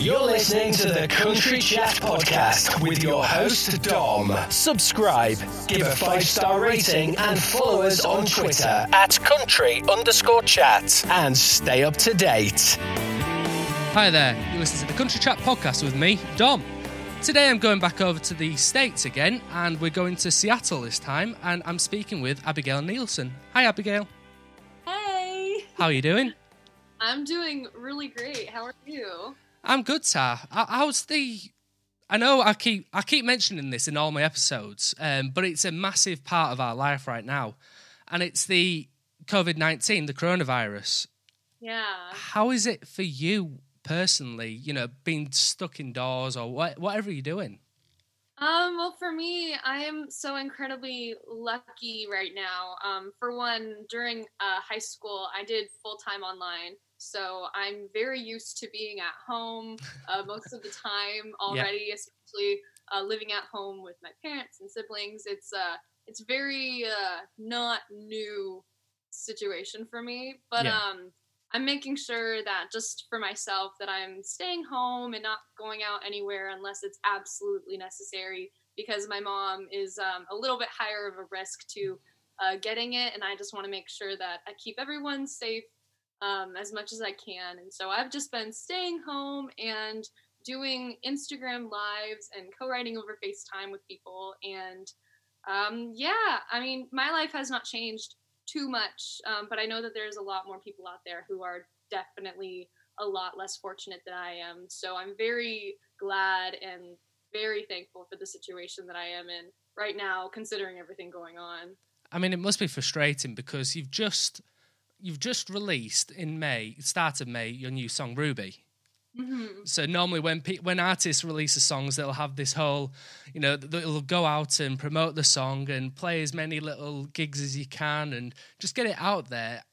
You're listening to the Country Chat Podcast with your host, Dom. Subscribe, give a five star rating, and follow us on Twitter at country underscore chat. And stay up to date. Hi there, you listen to the Country Chat podcast with me, Dom. Today I'm going back over to the States again, and we're going to Seattle this time, and I'm speaking with Abigail Nielsen. Hi, Abigail. Hey, How are you doing? I'm doing really great. How are you? I'm good, Tar. How- How's the? I know I keep I keep mentioning this in all my episodes, um, but it's a massive part of our life right now, and it's the COVID nineteen, the coronavirus. Yeah. How is it for you personally? You know, being stuck indoors or what, whatever you're doing. Um, well, for me, I am so incredibly lucky right now. Um, for one, during uh, high school, I did full time online. So I'm very used to being at home uh, most of the time already, especially uh, living at home with my parents and siblings. It's uh, it's very uh, not new situation for me, but Yeah. um, I'm making sure that just for myself that I'm staying home and not going out anywhere unless it's absolutely necessary because my mom is um, a little bit higher of a risk to uh, getting it, and I just want to make sure that I keep everyone safe um, as much as I can. And so I've just been staying home and doing Instagram lives and co-writing over FaceTime with people. And um, yeah, I mean, my life has not changed too much, um, but I know that there's a lot more people out there who are definitely a lot less fortunate than I am. So I'm very glad and very thankful for the situation that I am in right now, considering everything going on. I mean, it must be frustrating because you've just you've just released in May, start of May, your new song Ruby. Mm-hmm. So normally when pe- when artists release the songs, they'll have this whole, you know, they'll go out and promote the song and play as many little gigs as you can and just get it out there.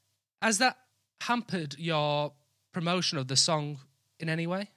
Has that hampered your promotion of the song in any way?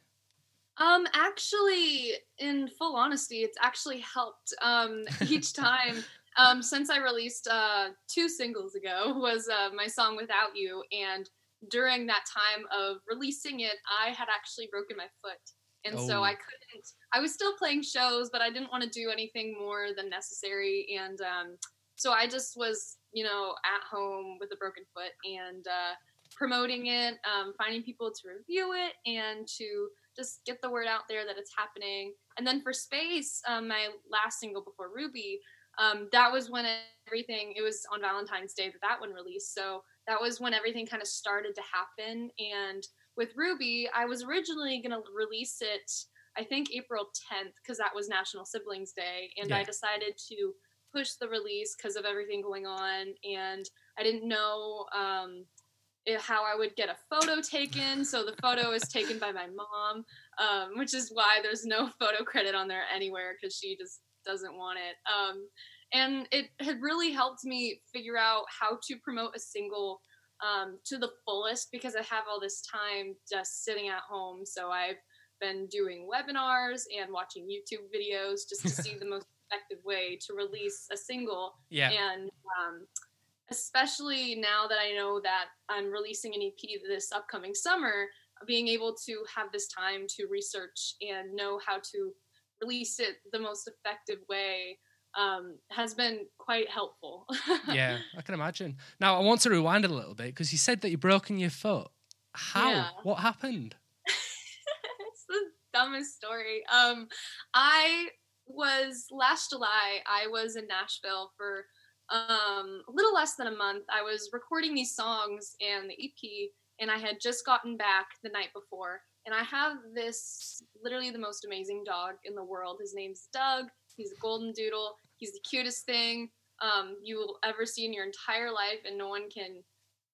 Um, actually, in full honesty, it's actually helped. Um, each time, um, since I released uh, two singles ago, was uh, my song "Without You," and during that time of releasing it, I had actually broken my foot, and Oh. so I couldn't. I was still playing shows, but I didn't want to do anything more than necessary, and um, so I just was, you know, at home with a broken foot and uh, promoting it, um, finding people to review it, and to just get the word out there that it's happening. And then for Space, um, my last single before Ruby, um, that was when everything, it was on Valentine's Day that that one released. So that was when everything kind of started to happen. And with Ruby, I was originally going to release it, I think April 10th, because that was National Siblings Day. And I decided to push the release because of everything going on. And I didn't know. Um, it- how I would get a photo taken. So the photo is taken by my mom, um, which is why there's no photo credit on there anywhere because she just doesn't want it. Um, and it had really helped me figure out how to promote a single um, to the fullest because I have all this time just sitting at home. So I've been doing webinars and watching YouTube videos just to see the most effective way to release a single Yeah. and um, especially now that I know that I'm releasing an EP this upcoming summer, being able to have this time to research and know how to release it the most effective way um, has been quite helpful. yeah, I can imagine. Now I want to rewind a little bit because you said that you broken your foot. How? Yeah. What happened? it's the dumbest story. Um, I was last July. I was in Nashville for um, a little less than a month. I was recording these songs and the EP, and I had just gotten back the night before. And I have this literally the most amazing dog in the world. His name's Doug. He's a golden doodle. He's the cutest thing um, you will ever see in your entire life, and no one can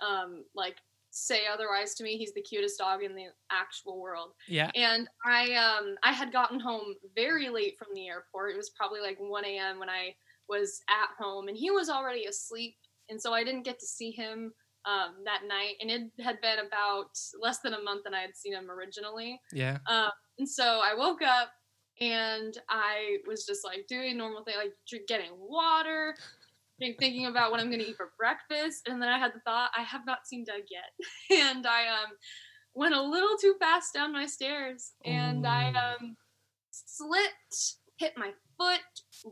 um, like say otherwise to me. He's the cutest dog in the actual world. Yeah. And I um I had gotten home very late from the airport. It was probably like 1 a.m. when I was at home, and he was already asleep, and so I didn't get to see him um, that night. And it had been about less than a month that I had seen him originally. Yeah. Um, and so I woke up and I was just like doing normal thing, like drink, getting water, thinking about what I'm going to eat for breakfast. And then I had the thought, I have not seen Doug yet. and I um, went a little too fast down my stairs and Ooh. I um, slipped, hit my foot,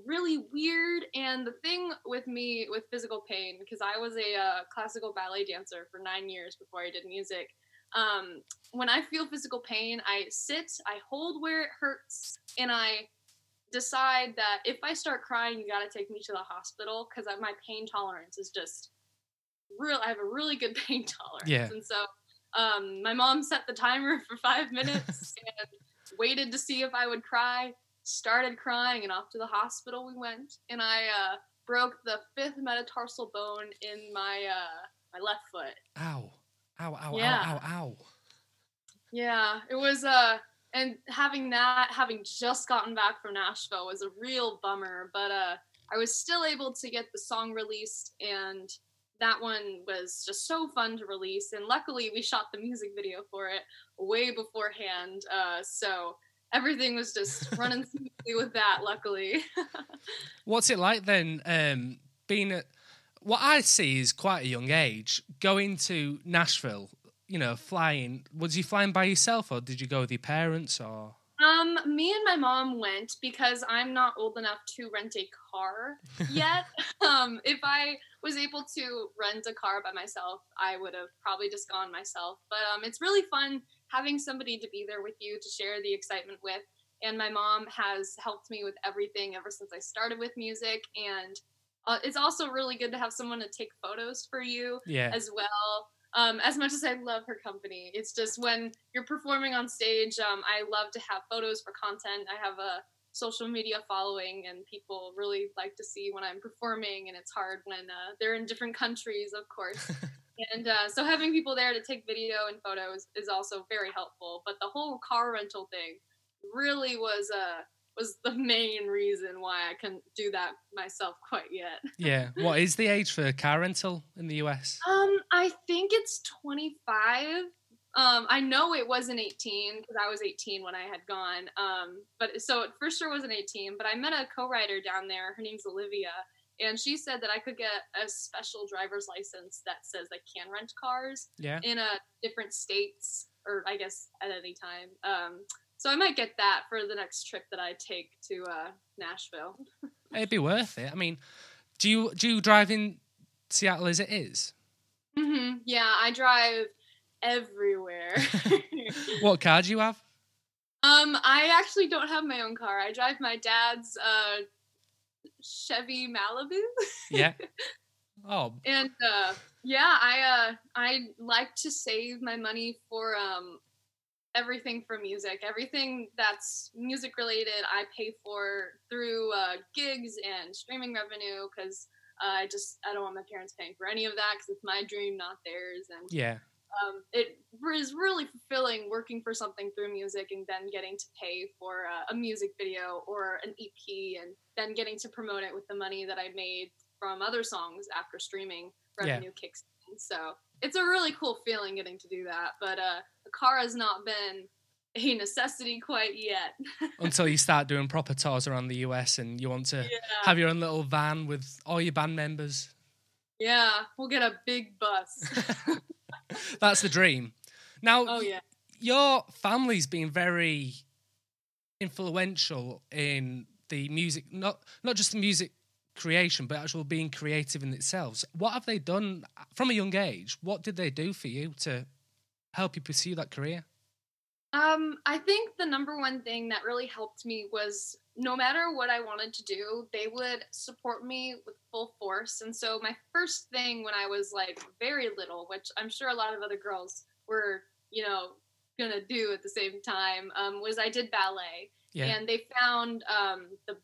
really weird. And the thing with me with physical pain, because I was a uh, classical ballet dancer for nine years before I did music. Um, when I feel physical pain, I sit, I hold where it hurts, and I decide that if I start crying, you got to take me to the hospital because my pain tolerance is just real. I have a really good pain tolerance, Yeah. and so um, my mom set the timer for five minutes and waited to see if I would cry. Started crying, and off to the hospital we went. And I uh, broke the fifth metatarsal bone in my uh, my left foot. Ow. Ow, ow, Yeah. ow, ow, ow. Yeah, it was uh and having that having just gotten back from Nashville was a real bummer, but uh I was still able to get the song released and that one was just so fun to release and luckily we shot the music video for it way beforehand uh so everything was just running smoothly with that luckily What's it like then, um, being at what I see is quite a young age, going to Nashville, you know, flying. Was you flying by yourself or did you go with your parents or? Um, me and my mom went because I'm not old enough to rent a car yet. um, if I was able to rent a car by myself, I would have probably just gone myself. But um, it's really fun having somebody to be there with you to share the excitement with. And my mom has helped me with everything ever since I started with music. And uh, it's also really good to have someone to take photos for you Yeah. as well. Um, as much as I love her company, it's just when you're performing on stage, um, I love to have photos for content. I have a social media following, and people really like to see when I'm performing, and it's hard when uh, they're in different countries, of course. and uh, so having people there to take video and photos is also very helpful. But the whole car rental thing really was uh, was the main reason why I couldn't do that myself quite yet. yeah. What is the age for car rental in the US? Um, I think it's 25. Um, I know it wasn't 18 because I was 18 when I had gone. Um, but so it for sure wasn't 18. But I met a co-writer down there. Her name's Olivia, and she said that I could get a special driver's license that says I can rent cars Yeah. in a different states, or I guess at any time. Um, so I might get that for the next trip that I take to uh, Nashville. It'd be worth it. I mean, do you do you drive in Seattle as it is? hmm Yeah, I drive everywhere. What car do you have? Um, I actually don't have my own car. I drive my dad's uh, Chevy Malibu, Yeah. Oh, and uh, yeah, I uh, I like to save my money for um, everything for music. Everything that's music related, I pay for through uh, gigs and streaming revenue because uh, I just I don't want my parents paying for any of that because it's my dream, not theirs, and yeah. um, it is really fulfilling working for something through music and then getting to pay for a, a music video or an EP and then getting to promote it with the money that I made from other songs after streaming Yeah. revenue kicks in. So it's a really cool feeling getting to do that. But uh, the car has not been a necessity quite yet. Until you start doing proper tours around the US and you want to yeah. have your own little van with all your band members. yeah, we'll get a big bus. That's the dream. Now, oh, yeah. your family's been very influential in the music, not not just the music creation, but actual being creative in itself. What have they done from a young age? What did they do for you to help you pursue that career? Um, I think the number one thing that really helped me was no matter what I wanted to do, they would support me with full force. And so my first thing when I was like very little, which I'm sure a lot of other girls were, you know, gonna do at the same time, um, was I did ballet. Yeah. And they found um, the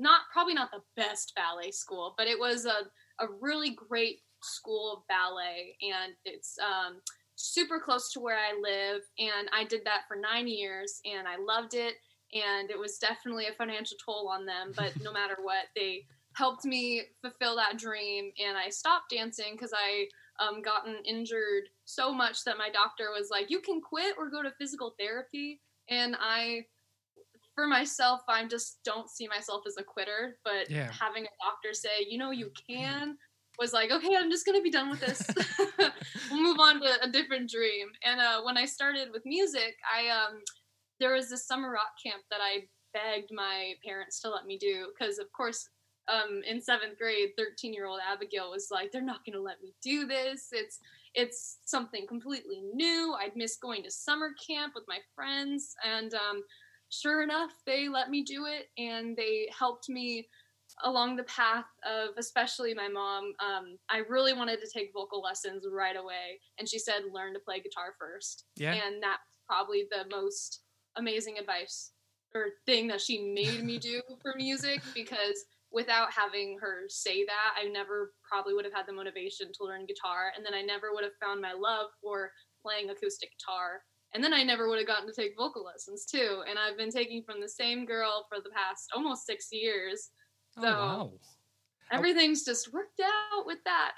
not probably not the best ballet school, but it was a, a really great school of ballet, and it's um, super close to where I live. And I did that for nine years, and I loved it. And it was definitely a financial toll on them, but no matter what, they helped me fulfill that dream. And I stopped dancing because I um, gotten injured so much that my doctor was like, "You can quit or go to physical therapy." And I for myself, I just don't see myself as a quitter. But Yeah. having a doctor say, you know, you can was like, okay, I'm just gonna be done with this. we'll move on to a different dream. And uh, when I started with music, I um, there was this summer rock camp that I begged my parents to let me do because, of course, um, in seventh grade, 13 year old Abigail was like, they're not gonna let me do this. It's it's something completely new. I'd miss going to summer camp with my friends, and um, sure enough, they let me do it, and they helped me along the path of especially my mom um, i really wanted to take vocal lessons right away and she said learn to play guitar first Yeah. and that's probably the most amazing advice or thing that she made me do for music because without having her say that i never probably would have had the motivation to learn guitar and then i never would have found my love for playing acoustic guitar and then i never would have gotten to take vocal lessons too and i've been taking from the same girl for the past almost six years Oh, So- wow. everything's just worked out with that.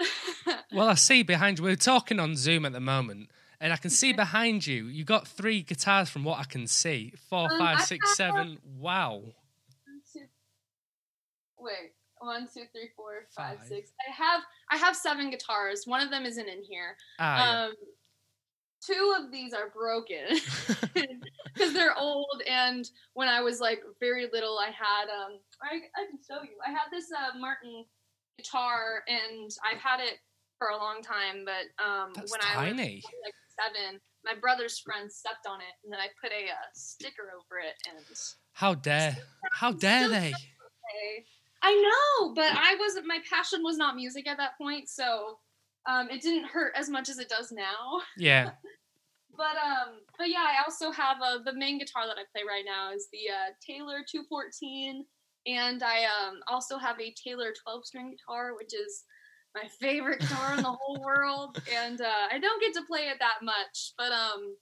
Well, I see behind you. We're talking on Zoom at the moment, and I can see behind you. You got three guitars from what I can see. Four, Um, five, I six, have- seven. Wow. Two- Wait, one, two, three, four, five, Five. six. I have I have seven guitars. One of them isn't in here. Ah, Um, two of these are broken because they're old. And when I was like very little, I had um I I can show you. I had this uh, Martin guitar, and I've had it for a long time. But um, That's when I was like seven, my brother's friend stepped on it, and then I put a uh, sticker over it, and How dare? How dare they? I know, but I wasn't. My passion was not music at that point, so um, it didn't hurt as much as it does now. Yeah. But um, but yeah, I also have a the main guitar that I play right now is the uh, Taylor 214, and I um also have a Taylor 12 string guitar, which is my favorite guitar in the whole world. And uh, I don't get to play it that much, but um,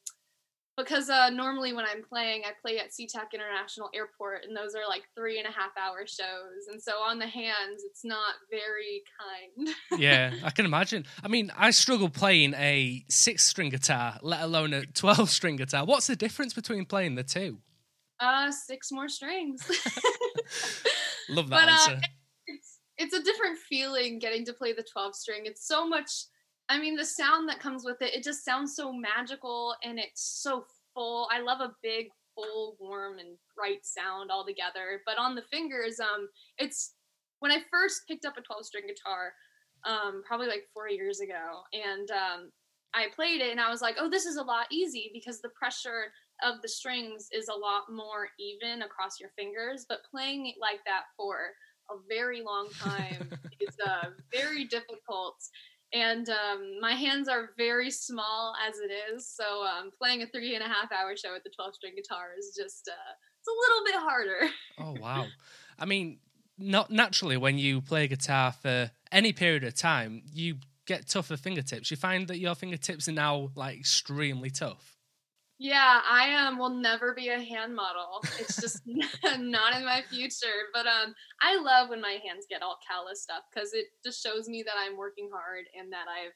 because uh, normally when I'm playing, I play at SeaTac International Airport, and those are like three and a half hour shows, and so on the hands, it's not very kind. Yeah, I can imagine. I mean, I struggle playing a six string guitar, let alone a 12 string guitar. What's the difference between playing the two? Uh, six more strings. Love that But, uh, answer. it's it's a different feeling getting to play the 12 string. It's so much I mean the sound that comes with it, it just sounds so magical and it's so full. I love a big full warm and bright sound all together. But on the fingers um it's when I first picked up a 12 string guitar um probably like 4 years ago and um I played it and I was like, "Oh, this is a lot easy because the pressure of the strings is a lot more even across your fingers, but playing it like that for a very long time is uh, very difficult. And um, my hands are very small as it is, so um, playing a three and a half hour show with the 12 string guitar is just uh, it's a little bit harder. Oh, wow. I mean, not naturally, when you play guitar for any period of time, you get tougher fingertips. You find that your fingertips are now like extremely tough. Yeah, I um will never be a hand model. It's just not in my future. But um, I love when my hands get all calloused up because it just shows me that I'm working hard and that I've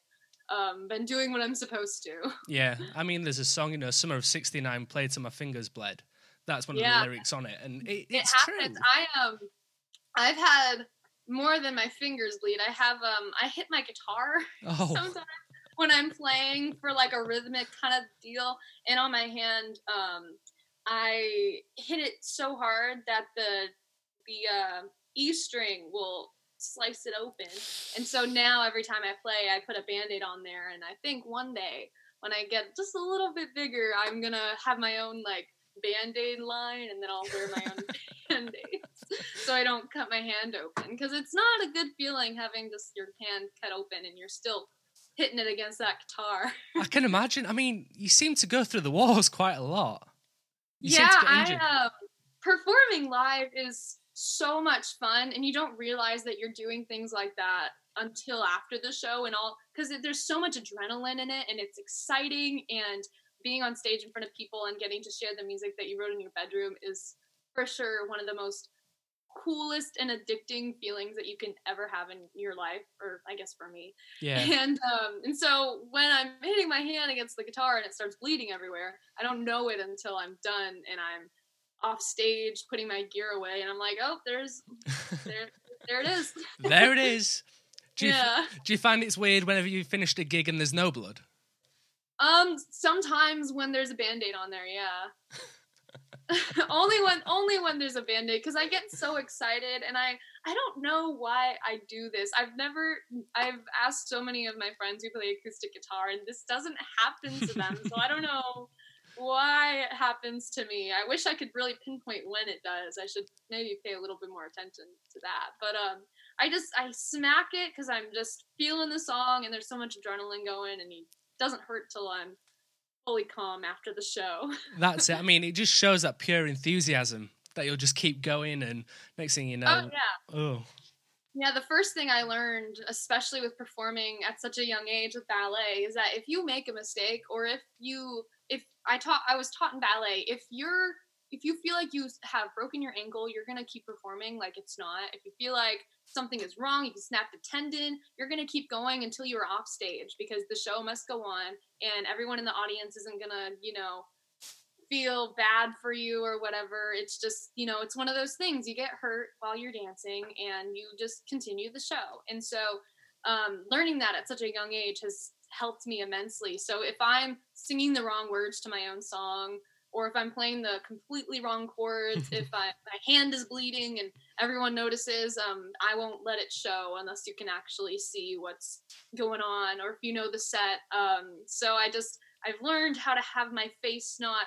um been doing what I'm supposed to. Yeah, I mean, there's a song, you know, Summer of '69, played till my fingers bled. That's one of Yeah. the lyrics on it, and it, It it's happens. true. I um, I've had more than my fingers bleed. I have um, I hit my guitar Oh, sometimes when I'm playing for like a rhythmic kind of deal, and on my hand, um, I hit it so hard that the the uh, E string will slice it open, and so now every time I play, I put a band-aid on there, and I think one day when I get just a little bit bigger, I'm gonna have my own like band-aid line, and then I'll wear my own band-aids so I don't cut my hand open. Because it's not a good feeling having just your hand cut open and you're still hitting it against that guitar. I can imagine. I mean, you seem to go through the walls quite a lot. You yeah, I um, performing live is so much fun, and you don't realize that you're doing things like that until after the show and all because there's so much adrenaline in it, and it's exciting. And being on stage in front of people and getting to share the music that you wrote in your bedroom is for sure one of the most coolest and addicting feelings that you can ever have in your life or i guess for me yeah. and um and so when i'm hitting my hand against the guitar and it starts bleeding everywhere i don't know it until i'm done and i'm off stage putting my gear away and i'm like oh there's there there it is there it is. Do you, yeah. do you find it's weird whenever you finished a gig and there's no blood? Um, sometimes when there's a band-aid on there, yeah. only when only when there's a band-aid because I get so excited and I I don't know why I do this. I've never I've asked so many of my friends who play acoustic guitar and this doesn't happen to them. so I don't know why it happens to me. I wish I could really pinpoint when it does. I should maybe pay a little bit more attention to that. But um I just I smack it cuz I'm just feeling the song and there's so much adrenaline going and it doesn't hurt till I'm fully calm after the show. That's it. I mean, it just shows that pure enthusiasm that you'll just keep going, and next thing you oh, know, oh yeah. oh, Yeah, the first thing I learned, especially with performing at such a young age with ballet, is that if you make a mistake or if you if I taught I was taught in ballet, if you're if you feel like you have broken your ankle, you're gonna keep performing like it's not. If you feel like something is wrong, if you snapped a tendon, you're gonna keep going until you're off stage because the show must go on and everyone in the audience isn't gonna, you know, feel bad for you or whatever. It's just, you know, it's one of those things. You get hurt while you're dancing and you just continue the show. And so um, learning that at such a young age has helped me immensely. So if I'm singing the wrong words to my own song, or if I'm playing the completely wrong chords, if I, my hand is bleeding and everyone notices, um, I won't let it show unless you can actually see what's going on or if you know the set. Um, so I just I've learned how to have my face not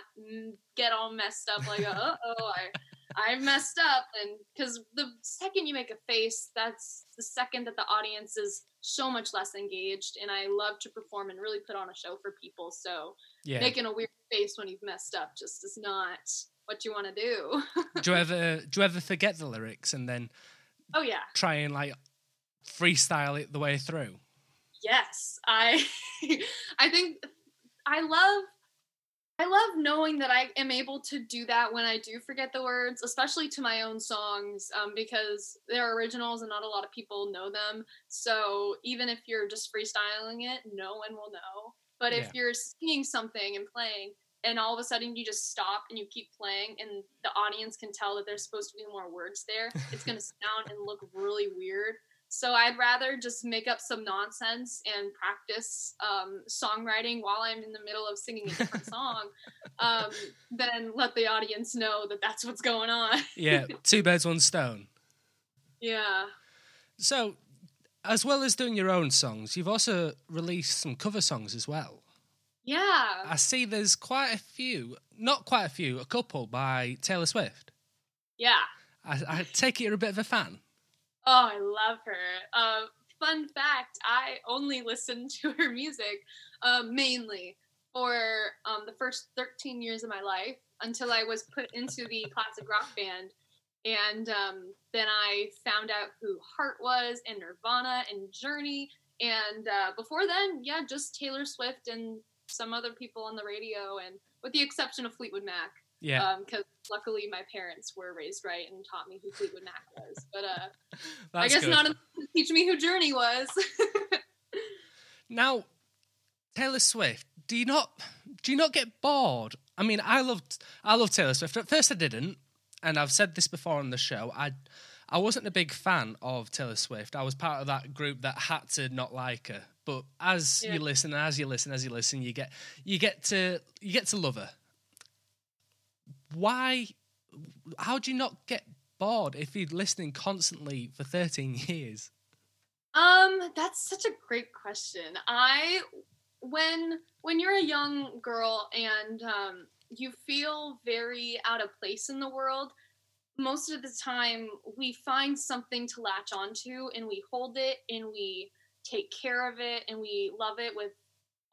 get all messed up like uh oh I I messed up and because the second you make a face, that's the second that the audience is so much less engaged and I love to perform and really put on a show for people. So yeah. making a weird face when you've messed up just is not what you want to do. do you ever do you ever forget the lyrics and then oh yeah try and like freestyle it the way through? Yes, I I think I love I love knowing that I am able to do that when I do forget the words, especially to my own songs, um, because they're originals and not a lot of people know them. So even if you're just freestyling it, no one will know. But if Yeah. you're singing something and playing, and all of a sudden you just stop and you keep playing, and the audience can tell that there's supposed to be more words there, it's going to sound and look really weird. So I'd rather just make up some nonsense and practice um, songwriting while I'm in the middle of singing a different song, um, than let the audience know that that's what's going on. Yeah, two birds, one stone. yeah. So, as well as doing your own songs, you've also released some cover songs as well. Yeah. I see there's quite a few, not quite a few, a couple by Taylor Swift. Yeah. I, I take it you're a bit of a fan. Oh, I love her. Uh, fun fact I only listened to her music um, mainly for um, the first 13 years of my life until I was put into the classic rock band. And um, then I found out who Heart was and Nirvana and Journey. And uh, before then, yeah, just Taylor Swift and some other people on the radio, and with the exception of Fleetwood Mac Yeah, because Um, luckily my parents were raised right and taught me who Fleetwood Mac was. But uh, I guess good. not enough to teach me who Journey was. Now, Taylor Swift, do you not do you not get bored? I mean, I loved I love Taylor Swift. At first, I didn't, and I've said this before on the show. I I wasn't a big fan of Taylor Swift. I was part of that group that had to not like her. But as Yeah. you listen, as you listen, as you listen, you get you get to you get to love her. Why? How do you not get bored if you're listening constantly for 13 years? um, that's such a great question. I when when you're a young girl and um, you feel very out of place in the world, most of the time we find something to latch onto and we hold it and we take care of it and we love it with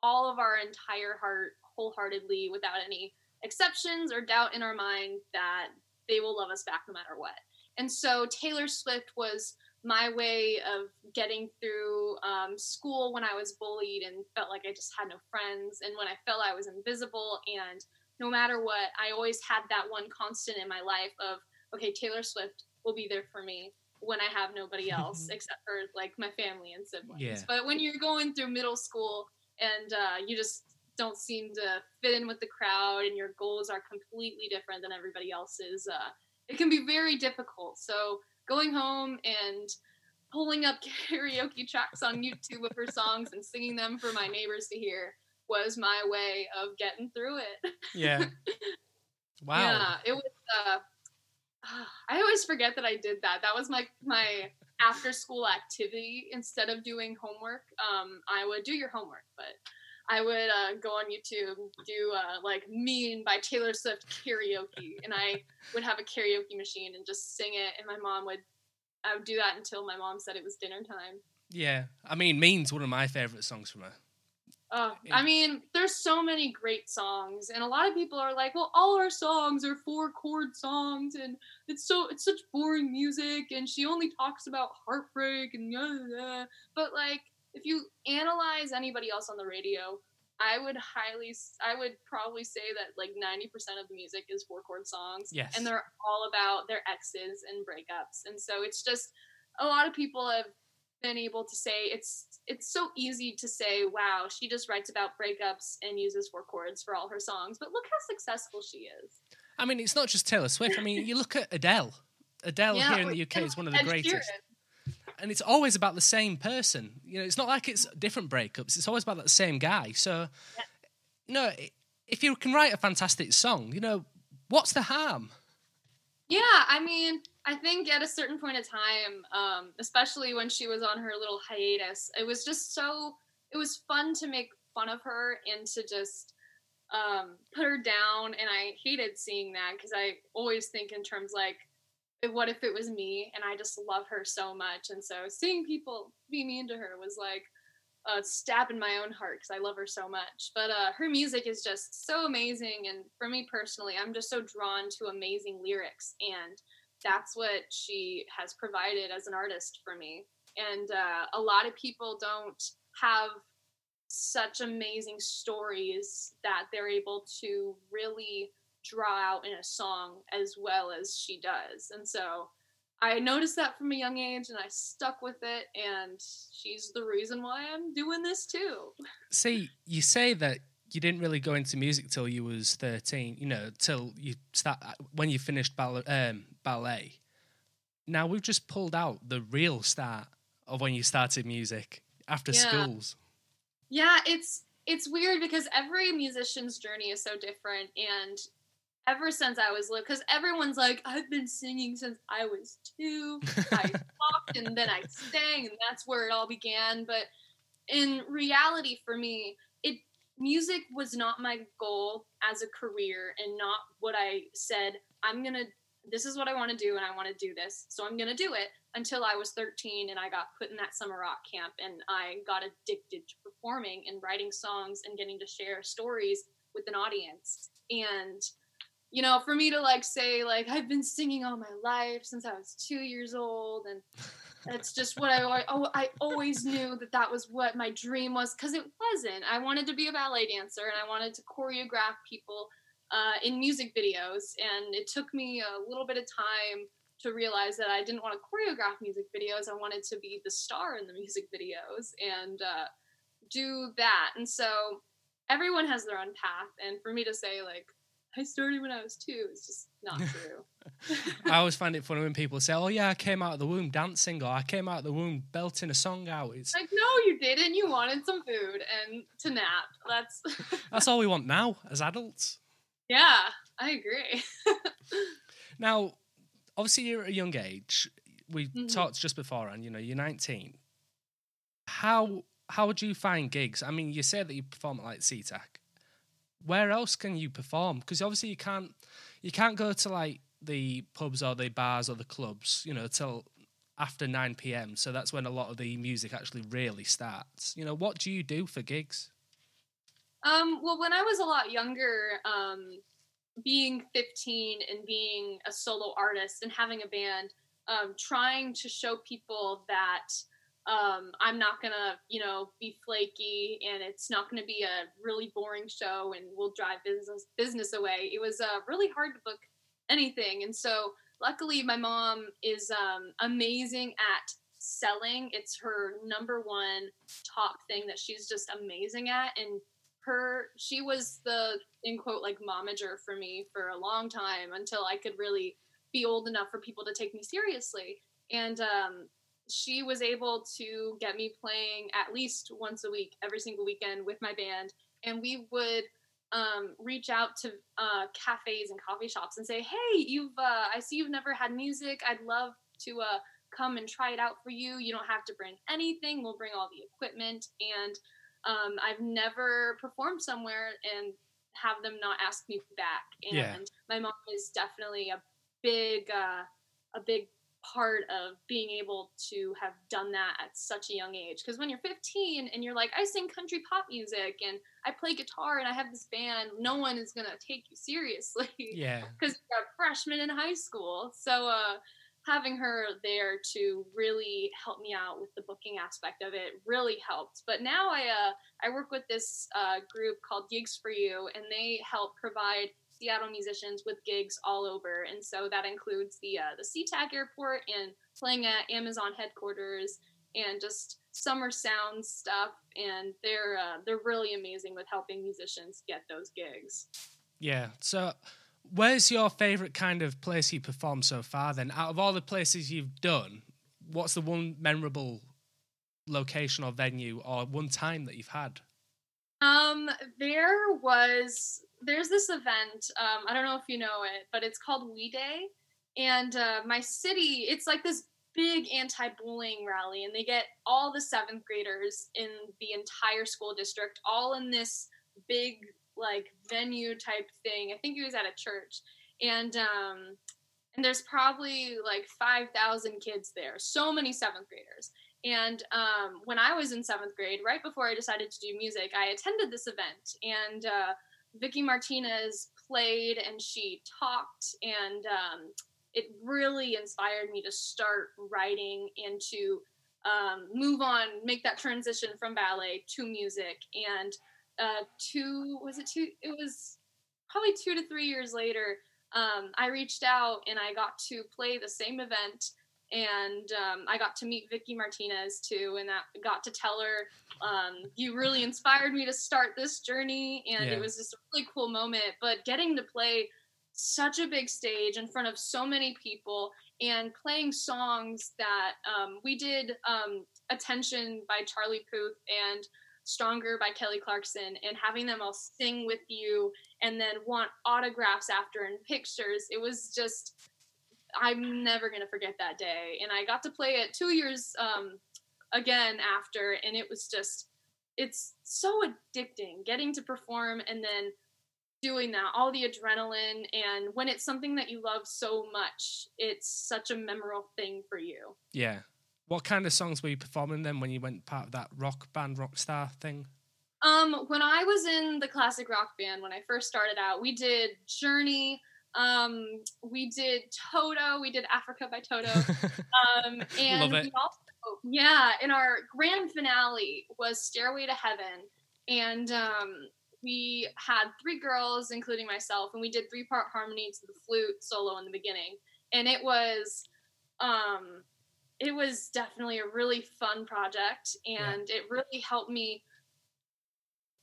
all of our entire heart wholeheartedly without any exceptions or doubt in our mind that they will love us back no matter what. And so Taylor Swift was my way of getting through um, school when I was bullied and felt like I just had no friends, and when I felt I was invisible. And no matter what, I always had that one constant in my life of, okay, Taylor Swift will be there for me when I have nobody else except for like my family and siblings. Yeah. But when you're going through middle school and uh, you just don't seem to fit in with the crowd and your goals are completely different than everybody else's, uh, it can be very difficult. So going home and pulling up karaoke tracks on YouTube of her songs and singing them for my neighbors to hear was my way of getting through it. Yeah. Wow. Yeah, it was. Uh, I always forget that I did that. That was my my after school activity. Instead of doing homework, um, I would do your homework, but I would uh, go on YouTube, do uh, like "Mean" by Taylor Swift karaoke, and I would have a karaoke machine and just sing it. And my mom would, I would do that until my mom said it was dinner time. Yeah, I mean, "Mean's" one of my favorite songs from her. Oh, I mean, there's so many great songs, and a lot of people are like, "Well, all our songs are four chord songs, and it's so it's such boring music, and she only talks about heartbreak and blah, blah, blah. But like, if you analyze anybody else on the radio, I would highly, I would probably say that like 90% of the music is four chord songs, Yes. and they're all about their exes and breakups, and so it's just a lot of people have been able to say it's it's so easy to say wow she just writes about breakups and uses four chords for all her songs but look how successful she is I mean, it's not just Taylor Swift. I mean, you look at Adele. Adele Yeah, here in the UK is one of the greatest. And it's always about the same person. You know, it's not like it's different breakups. It's always about that same guy. So, you know, if you can write a fantastic song, you know, what's the harm? Yeah, I mean, I think at a certain point in time, um, especially when she was on her little hiatus, it was just so it was fun to make fun of her and to just um, put her down. And I hated seeing that because I always think in terms like, what if it was me? And I just love her so much. And so seeing people be mean to her was like a stab in my own heart because I love her so much. But uh, her music is just so amazing. And for me personally, I'm just so drawn to amazing lyrics. And that's what she has provided as an artist for me. And uh, a lot of people don't have such amazing stories that they're able to really draw out in a song as well as she does. And so I noticed that from a young age and I stuck with it. And she's the reason why I'm doing this too. See, you say that you didn't really go into music till you was 13, you know, till you start when you finished ballet, um, ballet. Now we've just pulled out the real start of when you started music after Yeah. schools. Yeah, it's it's weird because every musician's journey is so different and ever since I was little cuz everyone's like I've been singing since I was 2. I talked and then I sang and that's where it all began, but in reality for me, it music was not my goal as a career and not what I said I'm going to this is what I want to do and I want to do this. So I'm going to do it until I was 13 and I got put in that summer rock camp and I got addicted to performing and writing songs and getting to share stories with an audience. And you know, for me to like say like I've been singing all my life since I was 2 years old and that's just what I oh, I always knew that that was what my dream was cuz it wasn't. I wanted to be a ballet dancer and I wanted to choreograph people uh, in music videos and it took me a little bit of time to realize that I didn't want to choreograph music videos. I wanted to be the star in the music videos and uh, do that. And so everyone has their own path. And for me to say, like, I started when I was two is just not true. I always find it funny when people say, "Oh yeah, I came out of the womb dancing," or "I came out of the womb belting a song out." It's like, no, you didn't. You wanted some food and to nap. That's, that's all we want now as adults. Yeah, I agree. Now, obviously, you're at a young age. We Mhm. talked just before, and You know, you're 19. How how would you find gigs? I mean, you say that you perform at like SeaTac. Where else can you perform? Because obviously, you can't you can't go to like the pubs or the bars or the clubs. You know, till after 9 p.m. So that's when a lot of the music actually really starts. You know, what do you do for gigs? Um, well, when I was a lot younger, um, being 15 and being a solo artist and having a band, um, trying to show people that um, I'm not gonna, you know, be flaky and it's not gonna be a really boring show and we'll drive business business away. It was uh, really hard to book anything, and so luckily my mom is um, amazing at selling. It's her number one top thing that she's just amazing at, and her she was the in quote like momager for me for a long time until I could really be old enough for people to take me seriously. And um, she was able to get me playing at least once a week, every single weekend with my band. And we would um, reach out to uh, cafes and coffee shops and say, "Hey, you've uh, I see you've never had music. I'd love to uh, come and try it out for you. You don't have to bring anything. We'll bring all the equipment." And um, I've never performed somewhere and have them not ask me back. And Yeah. my mom is definitely a big uh, a big part of being able to have done that at such a young age because when you're 15 and you're like i sing country pop music and i play guitar and i have this band no one is going to take you seriously Yeah. because you're a freshman in high school so uh, having her there to really help me out with the booking aspect of it really helped but now i uh, i work with this uh, group called gigs for you and they help provide Seattle musicians with gigs all over, and so that includes the uh, the SeaTac Airport and playing at Amazon headquarters and just summer sound stuff. And they're uh, they're really amazing with helping musicians get those gigs. Yeah. So, where's your favorite kind of place you performed so far? Then, out of all the places you've done, what's the one memorable location or venue or one time that you've had? Um, there was there's this event. Um, I don't know if you know it, but it's called We Day, and uh, my city. It's like this big anti-bullying rally, and they get all the seventh graders in the entire school district, all in this big like venue type thing. I think it was at a church, and um, and there's probably like five thousand kids there. So many seventh graders. And um, when I was in seventh grade, right before I decided to do music, I attended this event, and uh, Vicci Martinez played and she talked, and um, it really inspired me to start writing and to um, move on, make that transition from ballet to music. And uh, two was it two? It was probably two to three years later. Um, I reached out and I got to play the same event and um, I got to meet Vicci Martinez too, and that got to tell her, um, "You really inspired me to start this journey," and Yeah. it was just a really cool moment. But getting to play such a big stage in front of so many people and playing songs that um, we did um, "Attention" by Charlie Puth and "Stronger" by Kelly Clarkson, and having them all sing with you and then want autographs after and pictures. It was just I'm never gonna forget that day. And I got to play it two years um, again after, and it was just it's so addicting getting to perform and then doing that all the adrenaline and when it's something that you love so much it's such a memorable thing for you Yeah. What kind of songs were you performing then when you went part of that rock band, rock star thing? um when i was in the classic rock band when i first started out we did journey um we did toto we did africa by toto Um, and Love it. we also, yeah, and our grand finale was Stairway to Heaven, and um, we had three girls, including myself, and we did three part harmony to the flute solo in the beginning, and it was, um, it was definitely a really fun project, and it really helped me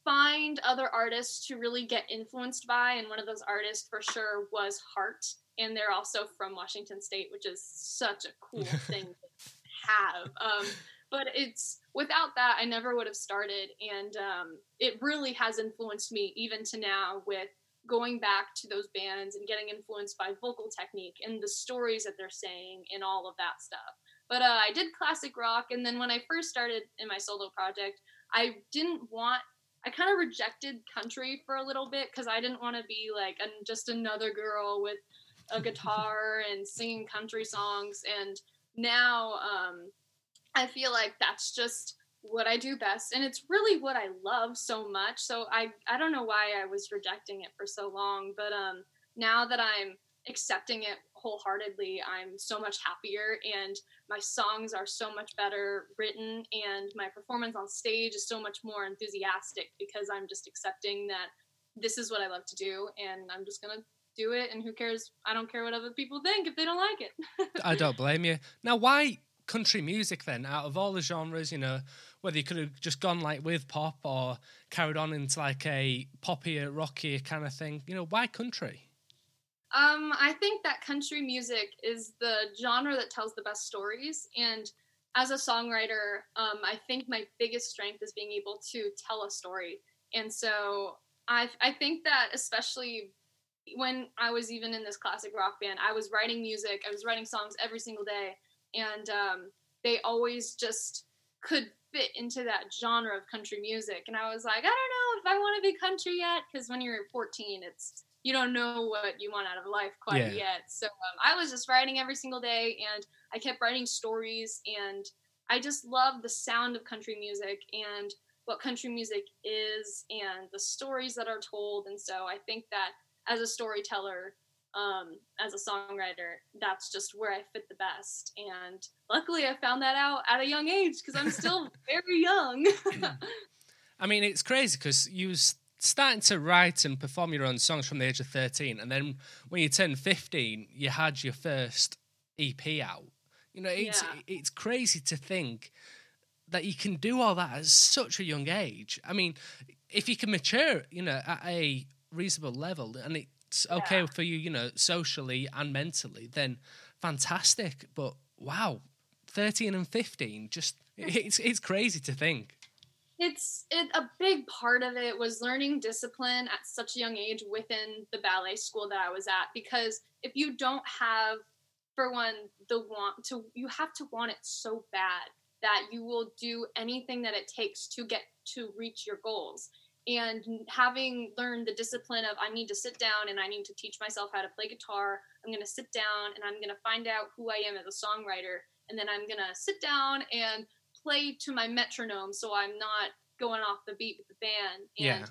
find other artists to really get influenced by, and one of those artists for sure was Heart and they're also from Washington State, which is such a cool thing to have. Um, but it's without that, I never would have started, and um, it really has influenced me even to now with going back to those bands and getting influenced by vocal technique and the stories that they're saying and all of that stuff. But uh, I did classic rock, and then when I first started in my solo project, I didn't want. I kind of rejected country for a little bit because I didn't want to be like an, just another girl with a guitar and singing country songs and now um, i feel like that's just what i do best and it's really what i love so much so i i don't know why i was rejecting it for so long but um now that i'm accepting it wholeheartedly i'm so much happier and my songs are so much better written and my performance on stage is so much more enthusiastic because i'm just accepting that this is what i love to do and i'm just gonna do it and who cares i don't care what other people think if they don't like it I don't blame you. Now, why country music then? Out of all the genres, you know, whether you could have just gone like with pop or carried on into like a poppier, rockier kind of thing, you know, why country? Um i think that country music is the genre that tells the best stories and as a songwriter, um, I think my biggest strength is being able to tell a story. And so I, I think that especially when I was even in this classic rock band, I was writing music, I was writing songs every single day, and um, they always just could fit into that genre of country music. And I was like, I don't know if I want to be country yet, because when you're 14, it's you don't know what you want out of life quite yeah. yet. So um, I was just writing every single day, and I kept writing stories, and I just love the sound of country music and what country music is, and the stories that are told. And so I think that as a storyteller, um, as a songwriter, that's just where I fit the best. And luckily, I found that out at a young age because I'm still very young. I mean, it's crazy because you was starting to write and perform your own songs from the age of 13, and then when you turned 15, you had your first EP out. You know, it's yeah. it's crazy to think that you can do all that at such a young age. I mean, if you can mature, you know, at a reasonable level, and it's okay yeah. for you, you know, socially and mentally, then fantastic. But wow, thirteen and fifteen, just it's it's crazy to think. It's it, a big part of it was learning discipline at such a young age within the ballet school that I was at. Because if you don't have, for one, the want to, you have to want it so bad that you will do anything that it takes to get to reach your goals and having learned the discipline of I need to sit down and I need to teach myself how to play guitar. I'm going to sit down and I'm going to find out who I am as a songwriter. And then I'm going to sit down and play to my metronome so I'm not going off the beat with the band. And yeah.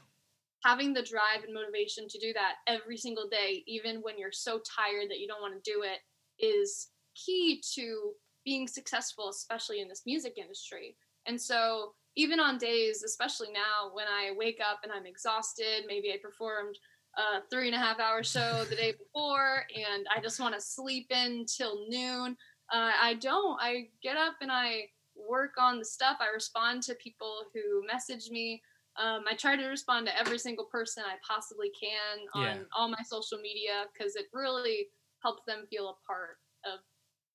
having the drive and motivation to do that every single day, even when you're so tired that you don't want to do it, is key to being successful, especially in this music industry. And so even on days, especially now, when I wake up and I'm exhausted, maybe I performed a three and a half hour show the day before and I just want to sleep in till noon. Uh, I don't. I get up and I work on the stuff. I respond to people who message me. Um, I try to respond to every single person I possibly can on yeah. all my social media because it really helps them feel a part of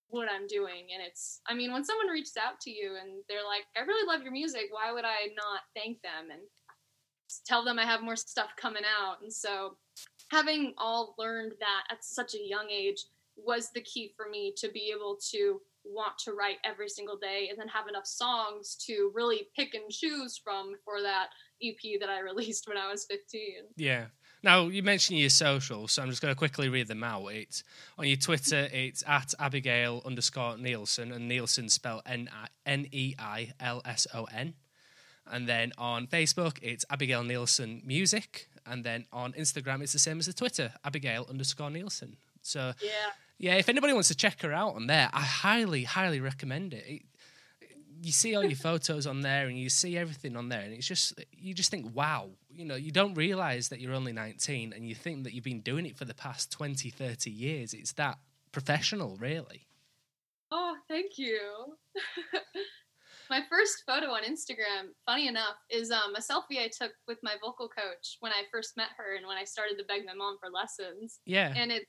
what I'm doing. And it's, I mean, when someone reaches out to you and they're like, I really love your music, why would I not thank them and tell them I have more stuff coming out? And so having all learned that at such a young age was the key for me to be able to want to write every single day and then have enough songs to really pick and choose from for that EP that I released when I was 15. Yeah. Now you mentioned your socials, so I'm just going to quickly read them out. It's on your Twitter. It's at Abigail underscore Neilson, and Neilson spelled N E I L S O N. And then on Facebook, it's Abigail Neilson Music, and then on Instagram, it's the same as the Twitter, Abigail underscore Neilson. So yeah, yeah. If anybody wants to check her out on there, I highly, highly recommend it. it you see all your photos on there and you see everything on there and it's just you just think wow. You know you don't realize that you're only 19 and you think that you've been doing it for the past 20 30 years. It's that professional really. Oh thank you. My first photo on instagram funny enough is um, a selfie i took with my vocal coach when i first met her and when i started to beg my mom for lessons. Yeah. And it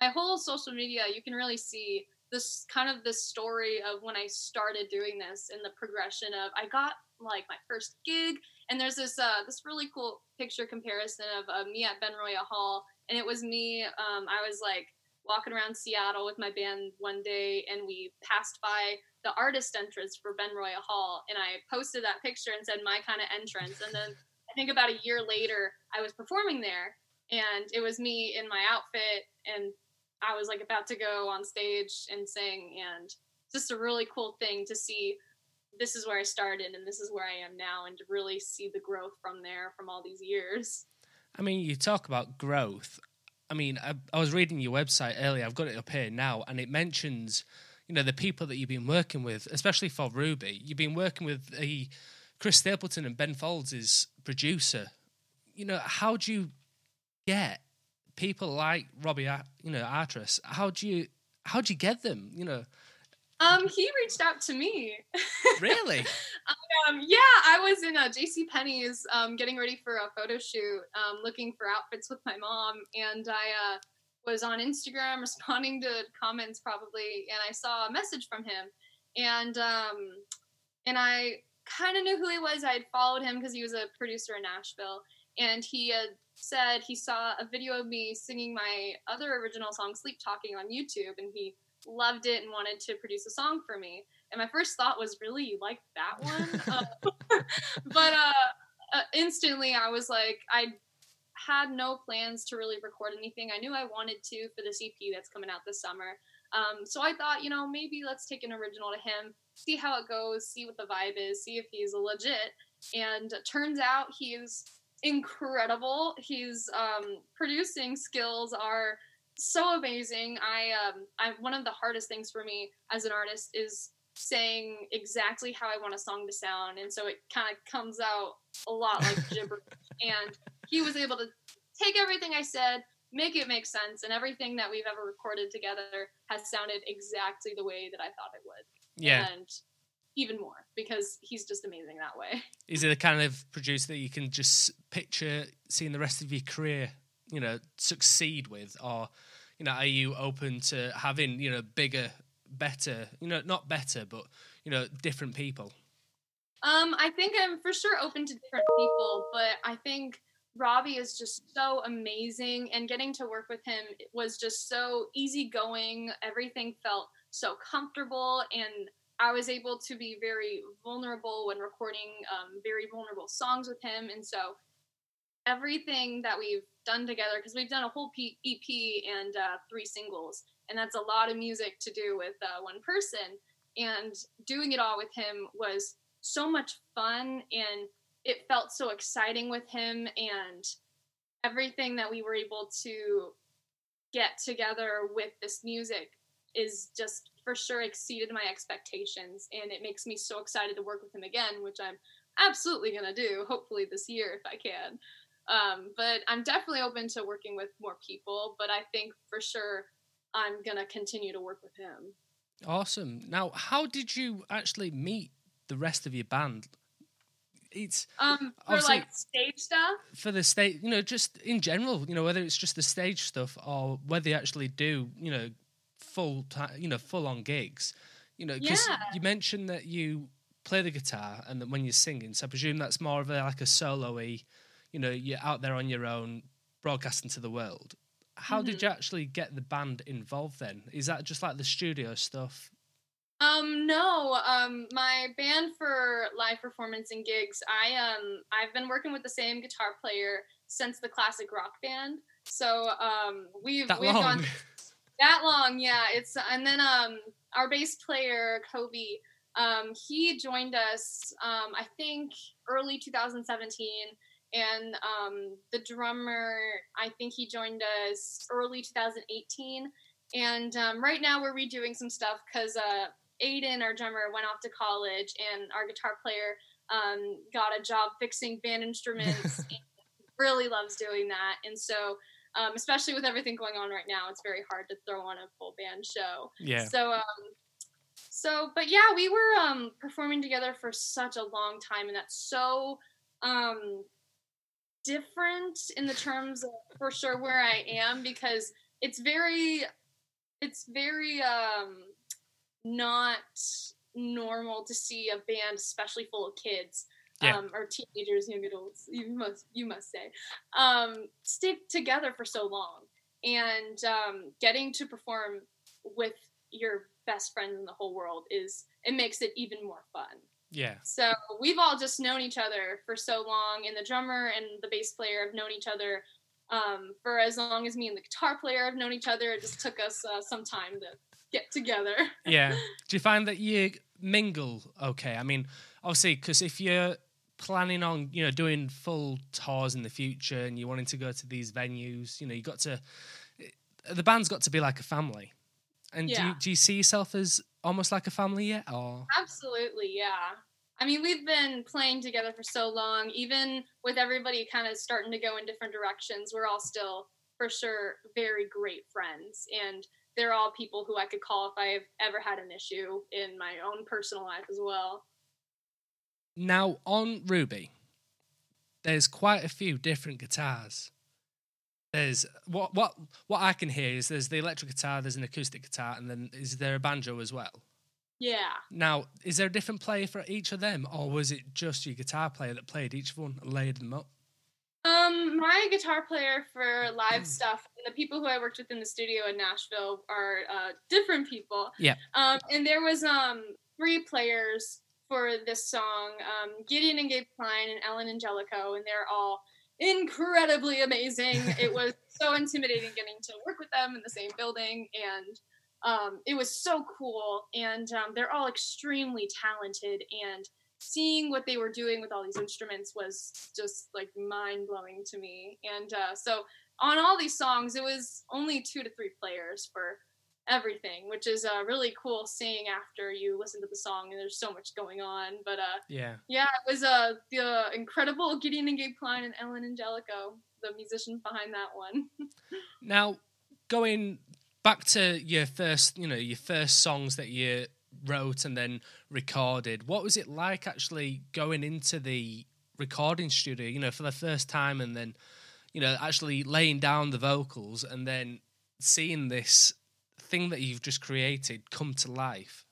my whole social media you can really see this kind of this story of when I started doing this and the progression of I got like my first gig and there's this uh, this really cool picture comparison of uh, me at Benaroya Hall and it was me um, I was like walking around Seattle with my band one day and we passed by the artist entrance for Benaroya Hall and I posted that picture and said my kind of entrance and then I think about a year later I was performing there and it was me in my outfit and I was like about to go on stage and sing, and just a really cool thing to see. This is where I started, and this is where I am now, and to really see the growth from there from all these years. I mean, you talk about growth. I mean, I, I was reading your website earlier. I've got it up here now, and it mentions, you know, the people that you've been working with, especially for Ruby. You've been working with a Chris Stapleton and Ben Folds' producer. You know, how do you get people like Robbie, you know, Artris, how do you how do you get them? You know. Um, he reached out to me. Really? um, yeah, I was in a J.C. Penney's, um, getting ready for a photo shoot, um, looking for outfits with my mom, and I uh, was on Instagram responding to comments probably, and I saw a message from him, and um, and I kind of knew who he was. I had followed him because he was a producer in Nashville, and he had said he saw a video of me singing my other original song, "Sleep Talking," on YouTube, and he loved it and wanted to produce a song for me. And my first thought was, "Really, you like that one?" uh, but uh, uh, instantly, I was like, I had no plans to really record anything. I knew I wanted to for this EP that's coming out this summer. Um, so I thought, you know, maybe let's take an original to him, see how it goes, see what the vibe is, see if he's legit. And turns out he's incredible. His um, producing skills are so amazing. I, um, I one of the hardest things for me as an artist is saying exactly how I want a song to sound, and so it kind of comes out a lot like gibberish. and he was able to take everything I said, make it make sense, and everything that we've ever recorded together has sounded exactly the way that I thought it would. Yeah. And even more because he's just amazing that way. Is he the kind of producer that you can just picture seeing the rest of your career, you know, succeed with, or you know, are you open to having you know bigger, better, you know, not better, but you know, different people? Um, I think I'm for sure open to different people, but I think Robbie is just so amazing, and getting to work with him was just so easygoing. Everything felt so comfortable, and I was able to be very vulnerable when recording um, very vulnerable songs with him, and so everything that we've done together, because we've done a whole P- EP and uh, three singles, and that's a lot of music to do with uh, one person, and doing it all with him was so much fun and it felt so exciting with him. And everything that we were able to get together with this music is just for sure exceeded my expectations and it makes me so excited to work with him again which i'm absolutely going to do hopefully this year if i can um, but i'm definitely open to working with more people but i think for sure i'm going to continue to work with him Awesome. Now, how did you actually meet the rest of your band? It's um for like stage stuff for the stage, you know, just in general, you know, whether it's just the stage stuff or whether you actually do, you know, full time, you know, full on gigs, you know, because Yeah. you mentioned that you play the guitar and that when you're singing, so I presume that's more of a, like a solo-y, you know, you're out there on your own, broadcasting to the world. How did Mm-hmm. you actually get the band involved then? Is that just like the studio stuff? Um, no. Um, my band for live performance and gigs, I um, I've been working with the same guitar player since the classic rock band. So um, we've That we've long? gone that long, yeah. It's and then um, our bass player Kobe, um, he joined us, um, I think early 2017, and um, the drummer, I think he joined us early 2018. And um, right now we're redoing some stuff because uh, Aiden, our drummer, went off to college, and our guitar player um, got a job fixing band instruments. and really loves doing that, and so. Um, especially with everything going on right now, it's very hard to throw on a full band show. yeah. So, um, so, but yeah, we were um, performing together for such a long time, and that's so um, different in the terms of for sure where I am because it's very, it's very um, not normal to see a band, especially full of kids. Yeah. Um, or teenagers, young adults, you must you must say, um, stick together for so long, and um, getting to perform with your best friends in the whole world is it makes it even more fun. Yeah. So we've all just known each other for so long, and the drummer and the bass player have known each other um, for as long as me and the guitar player have known each other. It just took us uh, some time to get together. yeah. Do you find that you mingle okay? I mean, obviously, because if you're planning on, you know, doing full tours in the future and you're wanting to go to these venues, you know, you got to, the band's got to be like a family. And do, you, do you see yourself as almost like a family yet? Or, Absolutely, yeah. I mean, we've been playing together for so long, even with everybody kind of starting to go in different directions, we're all still, for sure, very great friends. And they're all people who I could call if I've ever had an issue in my own personal life as well. Now, on Ruby, there's quite a few different guitars. There's what what what I can hear is there's the electric guitar, there's an acoustic guitar, and then is there a banjo as well? Yeah. Now, is there a different player for each of them, or was it just your guitar player that played each one and layered them up? Um, my guitar player for live stuff, and the people who I worked with in the studio in Nashville are uh, different people. Yeah. Um, and there was um three players for this song, um, Gideon and Gabe Klein and Ellen Angelico, and they're all incredibly amazing. it was so intimidating getting to work with them in the same building, and um, it was so cool. And um, they're all extremely talented and seeing what they were doing with all these instruments was just like mind blowing to me. And uh, so on all these songs, it was only two to three players for everything, which is uh, really cool seeing after you listen to the song and there's so much going on. But uh, Yeah. yeah, it was uh, the incredible Gideon and Gabe Klein and Ellen Angelico, the musicians behind that one. Now, going back to your first, you know, your first songs that you wrote and then recorded, what was it like actually going into the recording studio, you know, for the first time and then, you know, actually laying down the vocals and then seeing this thing that you've just created come to life?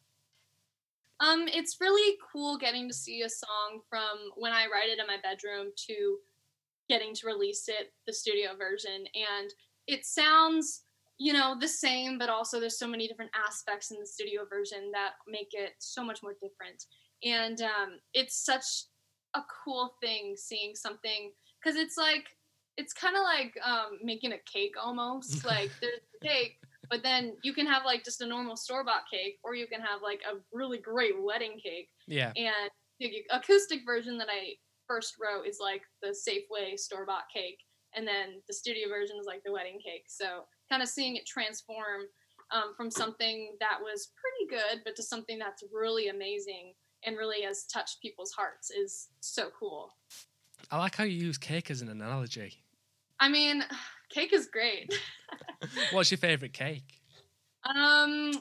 Um, it's really cool getting to see a song from when I write it in my bedroom to getting to release it, the studio version, and it sounds, you know, the same, but also there's so many different aspects in the studio version that make it so much more different. And um, it's such a cool thing seeing something because it's like it's kind of like um, making a cake almost. like there's the cake, but then you can have like just a normal store bought cake, or you can have like a really great wedding cake. Yeah. And the acoustic version that I first wrote is like the Safeway store bought cake, and then the studio version is like the wedding cake. So kind of seeing it transform um, from something that was pretty good, but to something that's really amazing and really has touched people's hearts is so cool. I like how you use cake as an analogy. I mean, cake is great. What's your favorite cake? Um,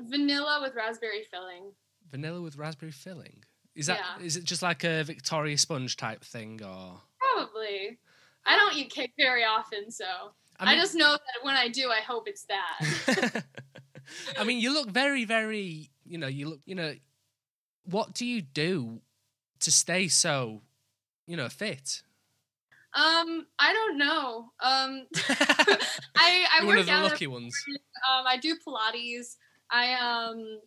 vanilla with raspberry filling. Vanilla with raspberry filling. Is that is Yeah. it just like a Victoria sponge type thing or Probably. I don't eat cake very often, so I, just know that when I do, I hope it's that. I mean, you look very, very. You know, you look. You know, what do you do to stay so, you know, fit? Um, I don't know. Um, I I one work of the out. lucky ones. Um, I do Pilates. I um,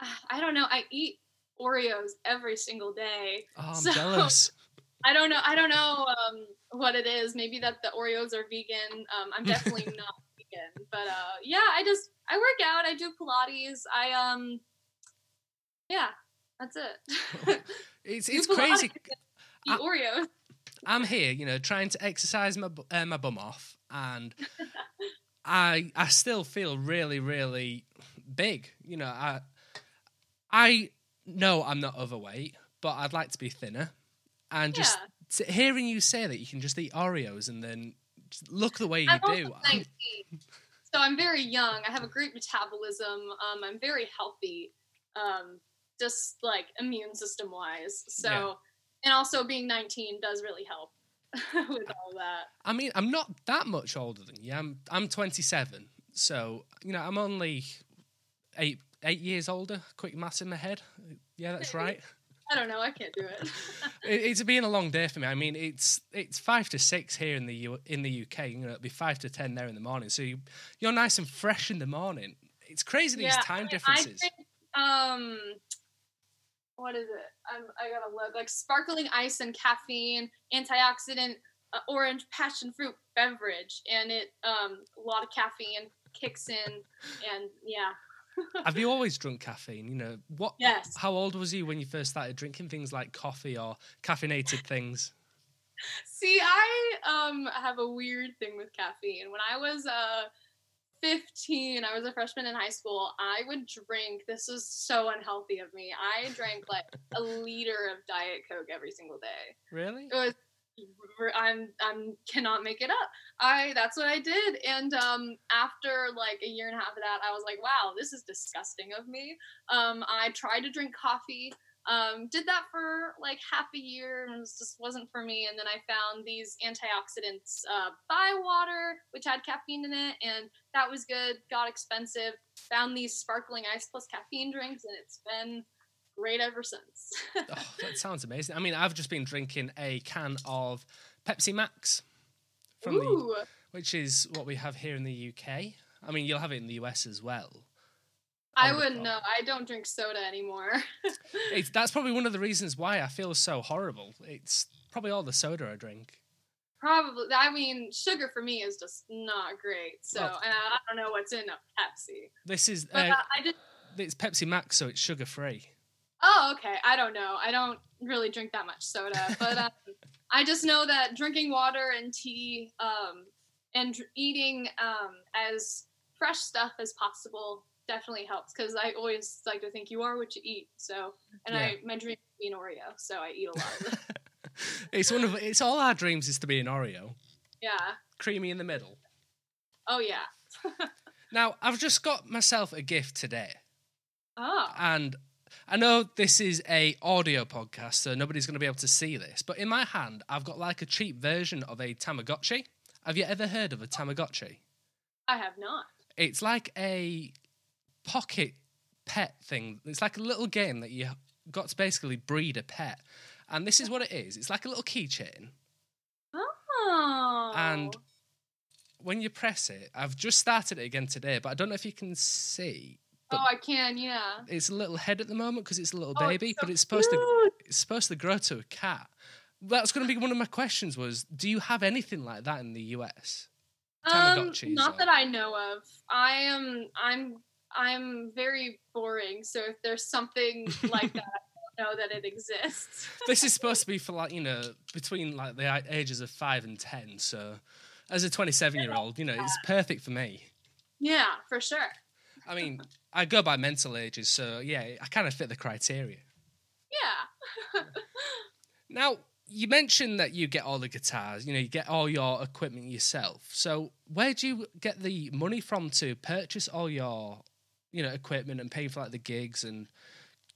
I don't know. I eat Oreos every single day. Oh, I'm So- jealous. I don't know. I don't know um, what it is. Maybe that the Oreos are vegan. Um, I'm definitely not vegan, but uh, yeah, I just I work out. I do Pilates. I um, yeah, that's it. It's it's crazy. Eat I- Oreos. I'm here, you know, trying to exercise my uh, my bum off, and I I still feel really really big. You know, I I know I'm not overweight, but I'd like to be thinner. And just Yeah. hearing you say that you can just eat Oreos and then look the way you I'm do. 19, so I'm very young. I have a great metabolism. Um, I'm very healthy, um, just like immune system wise. So, Yeah. And also being 19 does really help with all that. I mean, I'm not that much older than you. I'm I'm 27, so you know I'm only eight eight years older. Quick maths in my head. Yeah, that's right. I don't know. I can't do it. it, it's been a long day for me. I mean, it's it's five to six here in the U, in the UK. You know, it'll be five to ten there in the morning. So you you're nice and fresh in the morning. It's crazy these Yeah, I time mean, differences. I drink, um, what is it? I'm, I gotta look. Like sparkling ice and caffeine, antioxidant, uh, orange passion fruit beverage, and it um a lot of caffeine kicks in, and yeah. Have you always drunk caffeine? You know what? Yes. How old was you when you first started drinking things like coffee or caffeinated things? See, I um have a weird thing with caffeine. When I was uh 15, I was a freshman in high school. I would drink. This was so unhealthy of me. I drank like a liter of Diet Coke every single day. Really? It was I'm I'm cannot make it up. I that's what I did. And um after like a year and a half of that, I was like, wow, this is disgusting of me. Um I tried to drink coffee Um, did that for like half a year and it was just wasn't for me. And then I found these antioxidants, uh, Bai water, which had caffeine in it, and that was good. Got expensive. Found these sparkling ice plus caffeine drinks, and it's been great ever since. oh, that sounds amazing. I mean, I've just been drinking a can of Pepsi Max from the, which is what we have here in the UK. I mean, you'll have it in the US as well. I wouldn't know. I don't drink soda anymore. It's, that's probably one of the reasons why I feel so horrible. It's probably all the soda I drink. Probably. I mean, sugar for me is just not great. So, Well- and I, I don't know what's in a Pepsi. This is But uh, uh, I just. it's Pepsi Max, so it's sugar free. Oh, okay. I don't know. I don't really drink that much soda, but um, I just know that drinking water and tea um, and eating um, as fresh stuff as possible definitely helps because I always like to think you are what you eat. So, and I my dream is to be an Oreo, so I eat a lot of it. it's one of it's all our dreams is to be an Oreo, yeah. creamy in the middle. Oh yeah. Now I've just got myself a gift today, Oh. and I know this is a audio podcast, so nobody's going to be able to see this. But in my hand, I've got like a cheap version of a Tamagotchi. Have you ever heard of a Tamagotchi? I have not. It's like a pocket pet thing. It's like a little game that you got to basically breed a pet. And this is what it is. It's like a little keychain. Oh. And when you press it, I've just started it again today, but I don't know if you can see. oh, I can. Yeah. It's a little head at the moment because it's a little Oh, baby, it's but it's supposed to cute. it's supposed to grow to a cat. That's going to be one of my questions. Was do you have anything like that in the US? Um, not that I know of. I am. I'm. I'm very boring. So if there's something like that, I don't know that it exists. this is supposed to be for like you know between like the ages of five and ten. So as a 27 year old, you know it's perfect for me. yeah, for sure. I mean, I go by mental ages, so yeah, I kind of fit the criteria. Yeah. Now, you mentioned that you get all the guitars, you know, you get all your equipment yourself. So, where do you get the money from to purchase all your, you know, equipment and pay for like the gigs and,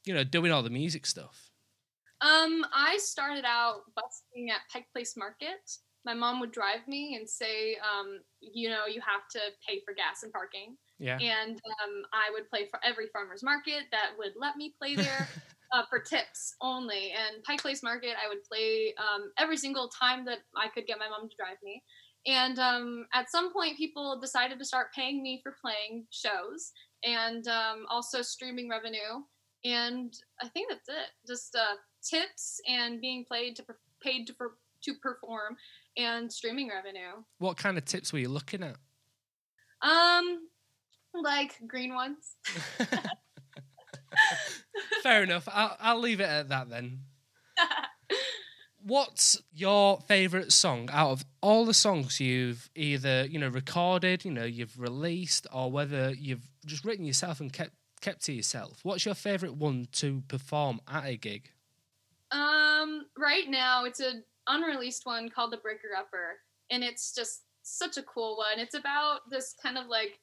you know, doing all the music stuff? Um, I started out busking at Pike Place Market. My mom would drive me and say, um, you know, you have to pay for gas and parking. Yeah. and um, I would play for every farmer's market that would let me play there uh, for tips only. And Pike Place Market, I would play um, every single time that I could get my mom to drive me. And um, at some point, people decided to start paying me for playing shows and um, also streaming revenue. And I think that's it. Just uh, tips and being paid to per- paid to, per- to perform and streaming revenue. What kind of tips were you looking at? Um, like green ones. Fair enough. I'll, I'll leave it at that then. What's your favorite song out of all the songs you've either you know recorded, you know you've released, or whether you've just written yourself and kept kept to yourself? What's your favorite one to perform at a gig? Um, right now it's an unreleased one called The Breaker Upper, and it's just such a cool one. It's about this kind of like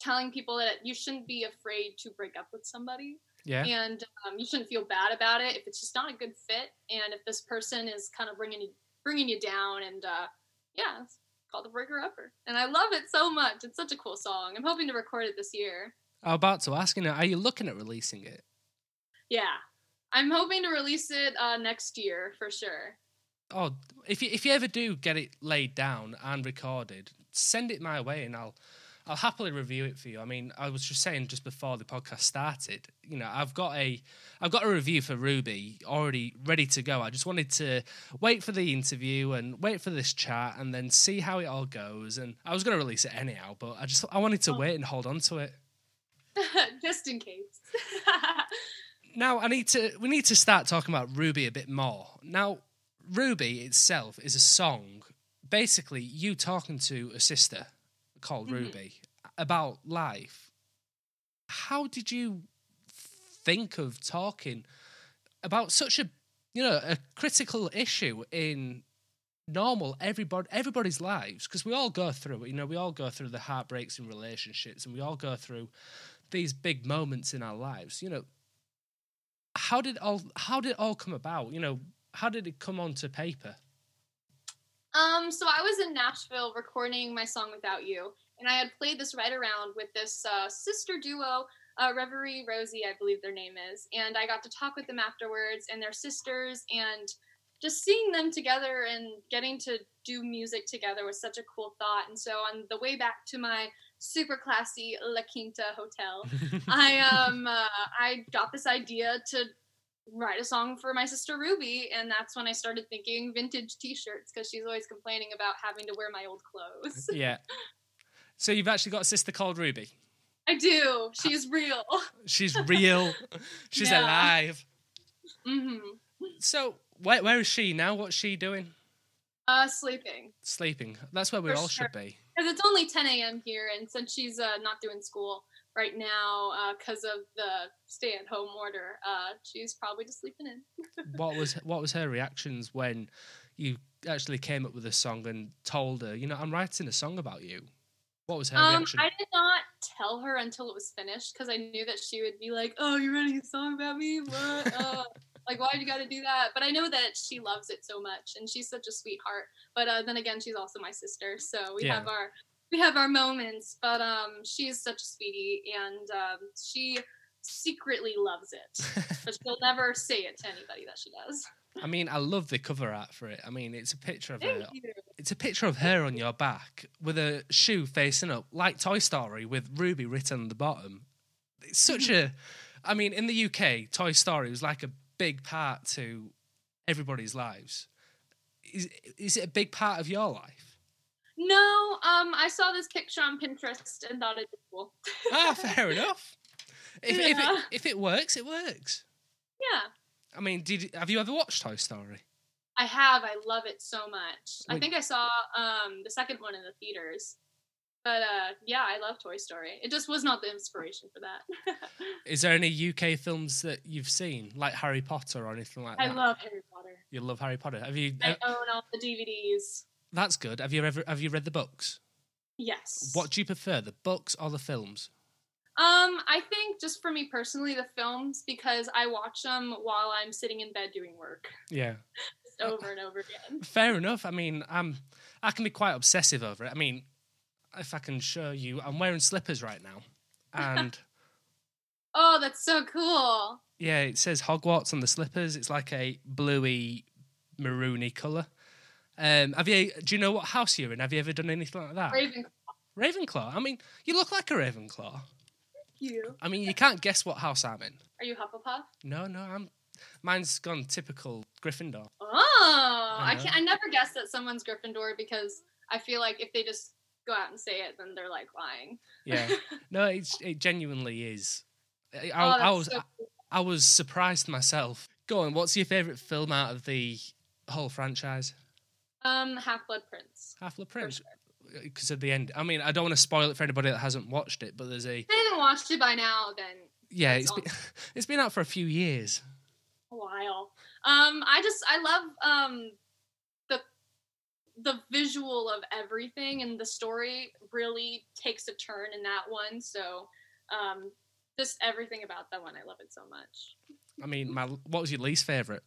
telling people that you shouldn't be afraid to break up with somebody, Yeah, and um, you shouldn't feel bad about it if it's just not a good fit, and if this person is kind of bringing you bringing you down, and uh, yeah, called The Breaker Upper, and I love it so much. It's such a cool song. I'm hoping to record it this year. I'm about to ask you now. Are you looking at releasing it? Yeah, I'm hoping to release it uh, next year for sure. Oh, if you if you ever do get it laid down and recorded, send it my way, and I'll I'll happily review it for you. I mean, I was just saying just before the podcast started, you know, I've got a I've got a review for Ruby already ready to go. I just wanted to wait for the interview and wait for this chat and then see how it all goes. And I was going to release it anyhow, but I just I wanted to Oh. wait and hold on to it. just in case. Now I need to we need to start talking about Ruby a bit more. Now, Ruby itself is a song, basically you talking to a sister called Mhm. Ruby about life. How did you think of talking about such a you know a critical issue in normal everybody everybody's lives because we all go through it you know we all go through the heartbreaks in relationships and we all go through these big moments in our lives you know how did all how did it all come about? You know, how did it come onto paper? Um, so I was in Nashville recording my song "Without You," and I had played this right around with this uh, sister duo, uh, Reverie Rosie, I believe their name is, and I got to talk with them afterwards, and they're sisters, and just seeing them together and getting to do music together was such a cool thought. And so on the way back to my super classy La Quinta hotel, I um uh, I got this idea to write a song for my sister Ruby, and that's when I started thinking vintage T-shirts because she's always complaining about having to wear my old clothes. yeah. So you've actually got a sister called Ruby. I do. She's real. She's real. She's Yeah. alive. hmm So where where is she now? What's she doing? Uh, sleeping Sleeping. That's where we For all sure. should be. because it's only 10 a.m. here, and since she's uh, not doing school right now because of the stay-at-home order, uh, she's probably just sleeping in. what was what was her reactions when you actually came up with a song and told her, you know, I'm writing a song about you? What was her Um, reaction? I did not tell her until it was finished because I knew that she would be like, "Oh, you're writing a song about me? What? Uh, like, why'd you got to do that?" But I know that she loves it so much, and she's such a sweetheart. But uh, then again, she's also my sister, so we Yeah. have our we have our moments. But um, she is such a sweetie, and um, she secretly loves it, but she'll never say it to anybody that she does. I mean, I love the cover art for it. I mean, it's a picture of Thank her. you. It's a picture of her on your back with a shoe facing up, like Toy Story, with Ruby written on the bottom. It's such a. I mean, in the UK, Toy Story was like a big part to everybody's lives. Is is it a big part of your life? No, um, I saw this picture on Pinterest and thought it was cool. ah, fair enough. If, if, it, if it works, it works. Yeah. I mean, did have you ever watched Toy Story? I have. I love it so much. I think I saw um the second one in the theaters. But uh yeah, I love Toy Story. It just was not the inspiration for that. Is there any UK films that you've seen, like Harry Potter or anything like I that? I love Harry Potter. You love Harry Potter. Have you? I uh, own all the DVDs. That's good. Have you ever? Have you read the books? Yes. What do you prefer, the books or the films? Um, I think just for me personally, the films because I watch them while I'm sitting in bed doing work, Yeah, just over and over again. fair enough. I mean, I'm I can be quite obsessive over it. I mean, if I can show you, I'm wearing slippers right now, and Oh, that's so cool. yeah, it says Hogwarts on the slippers. It's like a bluey, maroony color. Um, have you? Do you know what house you're in? Have you ever done anything like that? Raven, Ravenclaw. I mean, you look like a Ravenclaw. you. I mean, you can't guess what house I'm in. Are you Hufflepuff? No, no, I'm. Mine's gone typical Gryffindor. Oh, I know. can't. I never guess that someone's Gryffindor because I feel like if they just go out and say it, then they're like lying. Yeah, no, it's it genuinely is. I, oh, I, I was so cool. I was surprised myself. Go on, what's your favorite film out of the whole franchise? Um Half Blood Prince. Half Blood Prince. sure. Because of the end. I mean, I don't want to spoil it for anybody that hasn't watched it, but there's a If they haven't watched it by now, then yeah, it's been, it's been out for a few years. a while. Um, I just I love um the the visual of everything and the story really takes a turn in that one. So um just everything about that one, I love it so much. I mean, my what was your least favorite?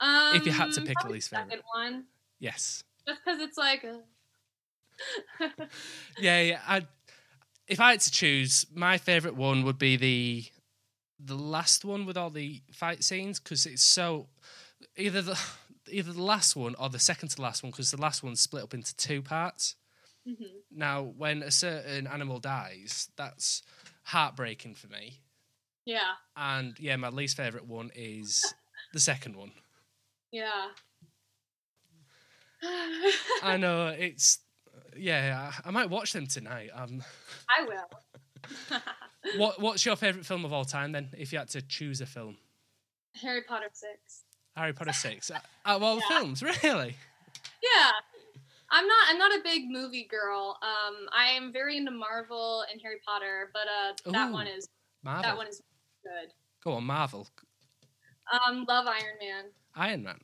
Um, If you had to pick a least favourite. one, Yes. just because it's like. uh, Yeah, yeah. I, if I had to choose, my favorite one would be the the last one with all the fight scenes because it's so either the either the last one or the second to last one because the last one's split up into two parts. mhm. Now, when a certain animal dies, that's heartbreaking for me. Yeah, And yeah, my least favorite one is the second one. yeah. I know it's yeah. I, I might watch them tonight. Um, I will. what what's your favorite film of all time then? If you had to choose a film, Harry Potter six. Harry Potter six. Uh, Out of all the Yeah. films, really? Yeah. I'm not I'm not a big movie girl. Um I am very into Marvel and Harry Potter, but uh that Ooh, one is Marvel. that one is good. Go on, Marvel. Um love Iron Man. Iron Man.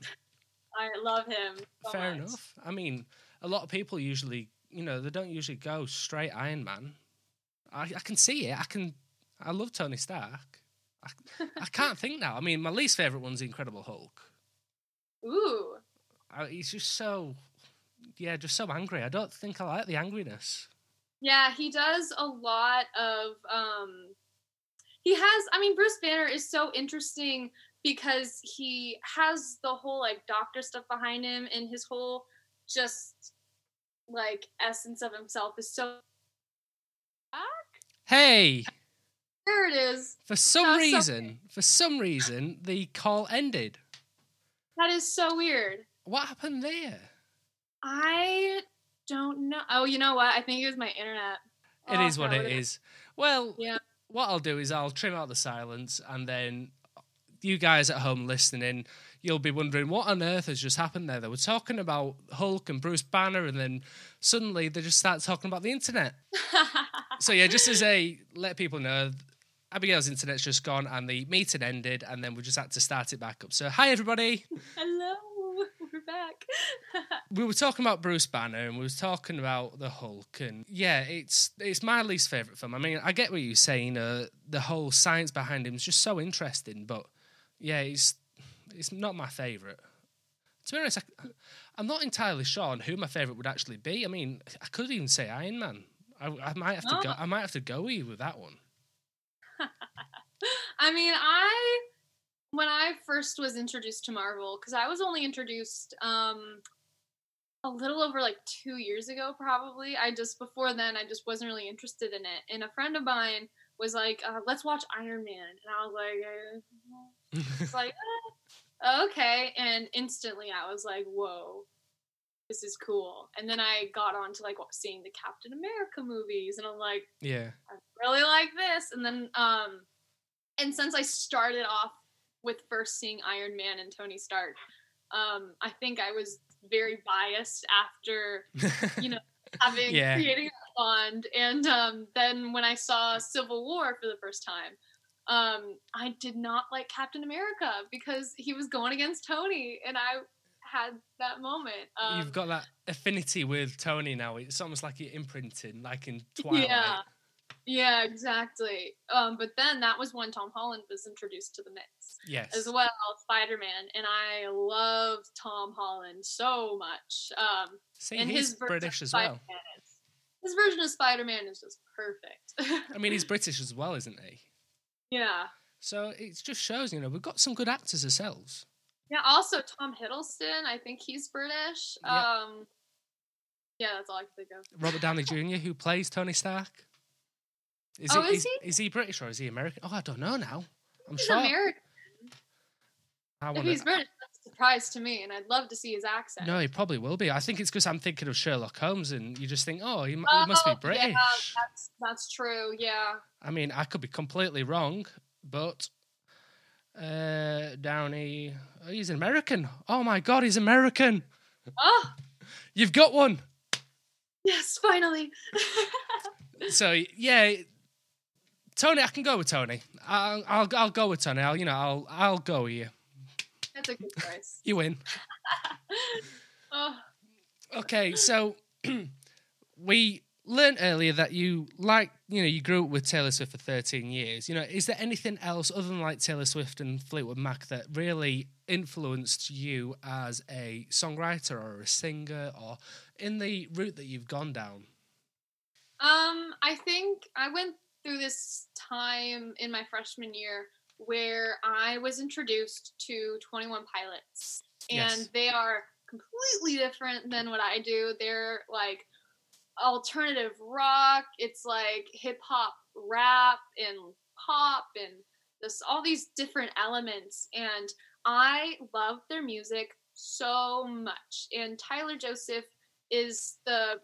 I love him. so Fair much. enough. I mean, a lot of people usually, you know, they don't usually go straight Iron Man. I, I can see it. I can. I love Tony Stark. I, I can't think now. I mean, my least favorite one's the Incredible Hulk. Ooh. I, he's just so, yeah, just so angry. I don't think I like the angriness. Yeah, he does a lot of um he has I mean Bruce Banner is so interesting because he has the whole like doctor stuff behind him and his whole just like essence of himself is so Hey, there it is. for some reason, for some reason, the call ended. That is so weird. What happened there? I don't know. Oh, you know what? I think it was my internet. It Oh, is what it is. Well, Yeah. what I'll do is I'll trim out the silence, and then you guys at home listening, you'll be wondering what on earth has just happened there. They were talking about Hulk and Bruce Banner, and then suddenly they just start talking about the internet. So yeah, just as a let people know, Abigail's internet's just gone, and the meeting ended, and then we just had to start it back up. So hi everybody. Hello, we're back. we were talking about Bruce Banner and we was talking about the Hulk and yeah, it's it's my least favorite film. I mean, I get what you're saying. Uh, the whole science behind him is just so interesting, but yeah, it's it's not my favorite. To be honest, I, I'm not entirely sure on who my favorite would actually be. I mean, I could even say Iron Man. I, I might have to go. Oh. I might have to go with that one. I mean, I when I first was introduced to Marvel, because I was only introduced um a little over like two years ago, probably. I just before then I just wasn't really interested in it. And a friend of mine was like, uh, "Let's watch Iron Man," and I was like, "It's like uh, okay." And instantly I was like, "Whoa." This is cool, and then I got on to like seeing the Captain America movies, and I'm like, yeah, I really like this. And then, um, and since I started off with first seeing Iron Man and Tony Stark, um, I think I was very biased after you know having Yeah. creating a bond. And um, then when I saw Civil War for the first time, um, I did not like Captain America because he was going against Tony, and I had that moment. Um, you've got that affinity with Tony now. It's almost like you're imprinting, like in Twilight. Yeah. Yeah, exactly. Um, but then that was when Tom Holland was introduced to the mix Yes. as well, Spider Man, and I love Tom Holland so much. Um, See, and he's his British as well. Is, his version of Spider Man is just perfect. I mean, he's British as well, isn't he? Yeah, So it just shows, you know, we've got some good actors ourselves. yeah. Also, Tom Hiddleston, I think he's British. Yep. Um, yeah, that's all I can think of. Robert Downey Jr., who plays Tony Stark. Is Oh, he, is he? Is he British or is he American? Oh, I don't know now. I'm He's sure. American. I wanna, he's British, surprise to me, and I'd love to see his accent. no, he probably will be. I think it's because I'm thinking of Sherlock Holmes, and you just think, oh, he, mu- he must be Oh, British. Yeah, that's that's true. Yeah. I mean, I could be completely wrong, but uh, Downey, oh, he's an American. Oh my God, he's American. Oh, You've got one. yes, finally. So yeah, Tony, I can go with Tony. I'll I'll, I'll go with Tony. I'll you know I'll I'll go with you. That's a good choice. You win. Oh, Okay, so we learned earlier that you like you know you grew up with Taylor Swift for 13 years. You know, is there anything else other than like Taylor Swift and Fleetwood Mac that really influenced you as a songwriter or a singer or in the route that you've gone down? Um, I think I went through this time in my freshman year where I was introduced to 21 Pilots, and Yes. they are completely different than what I do. They're like alternative rock, it's like hip hop rap and pop and this all these different elements and I love their music so much. And Tyler Joseph is the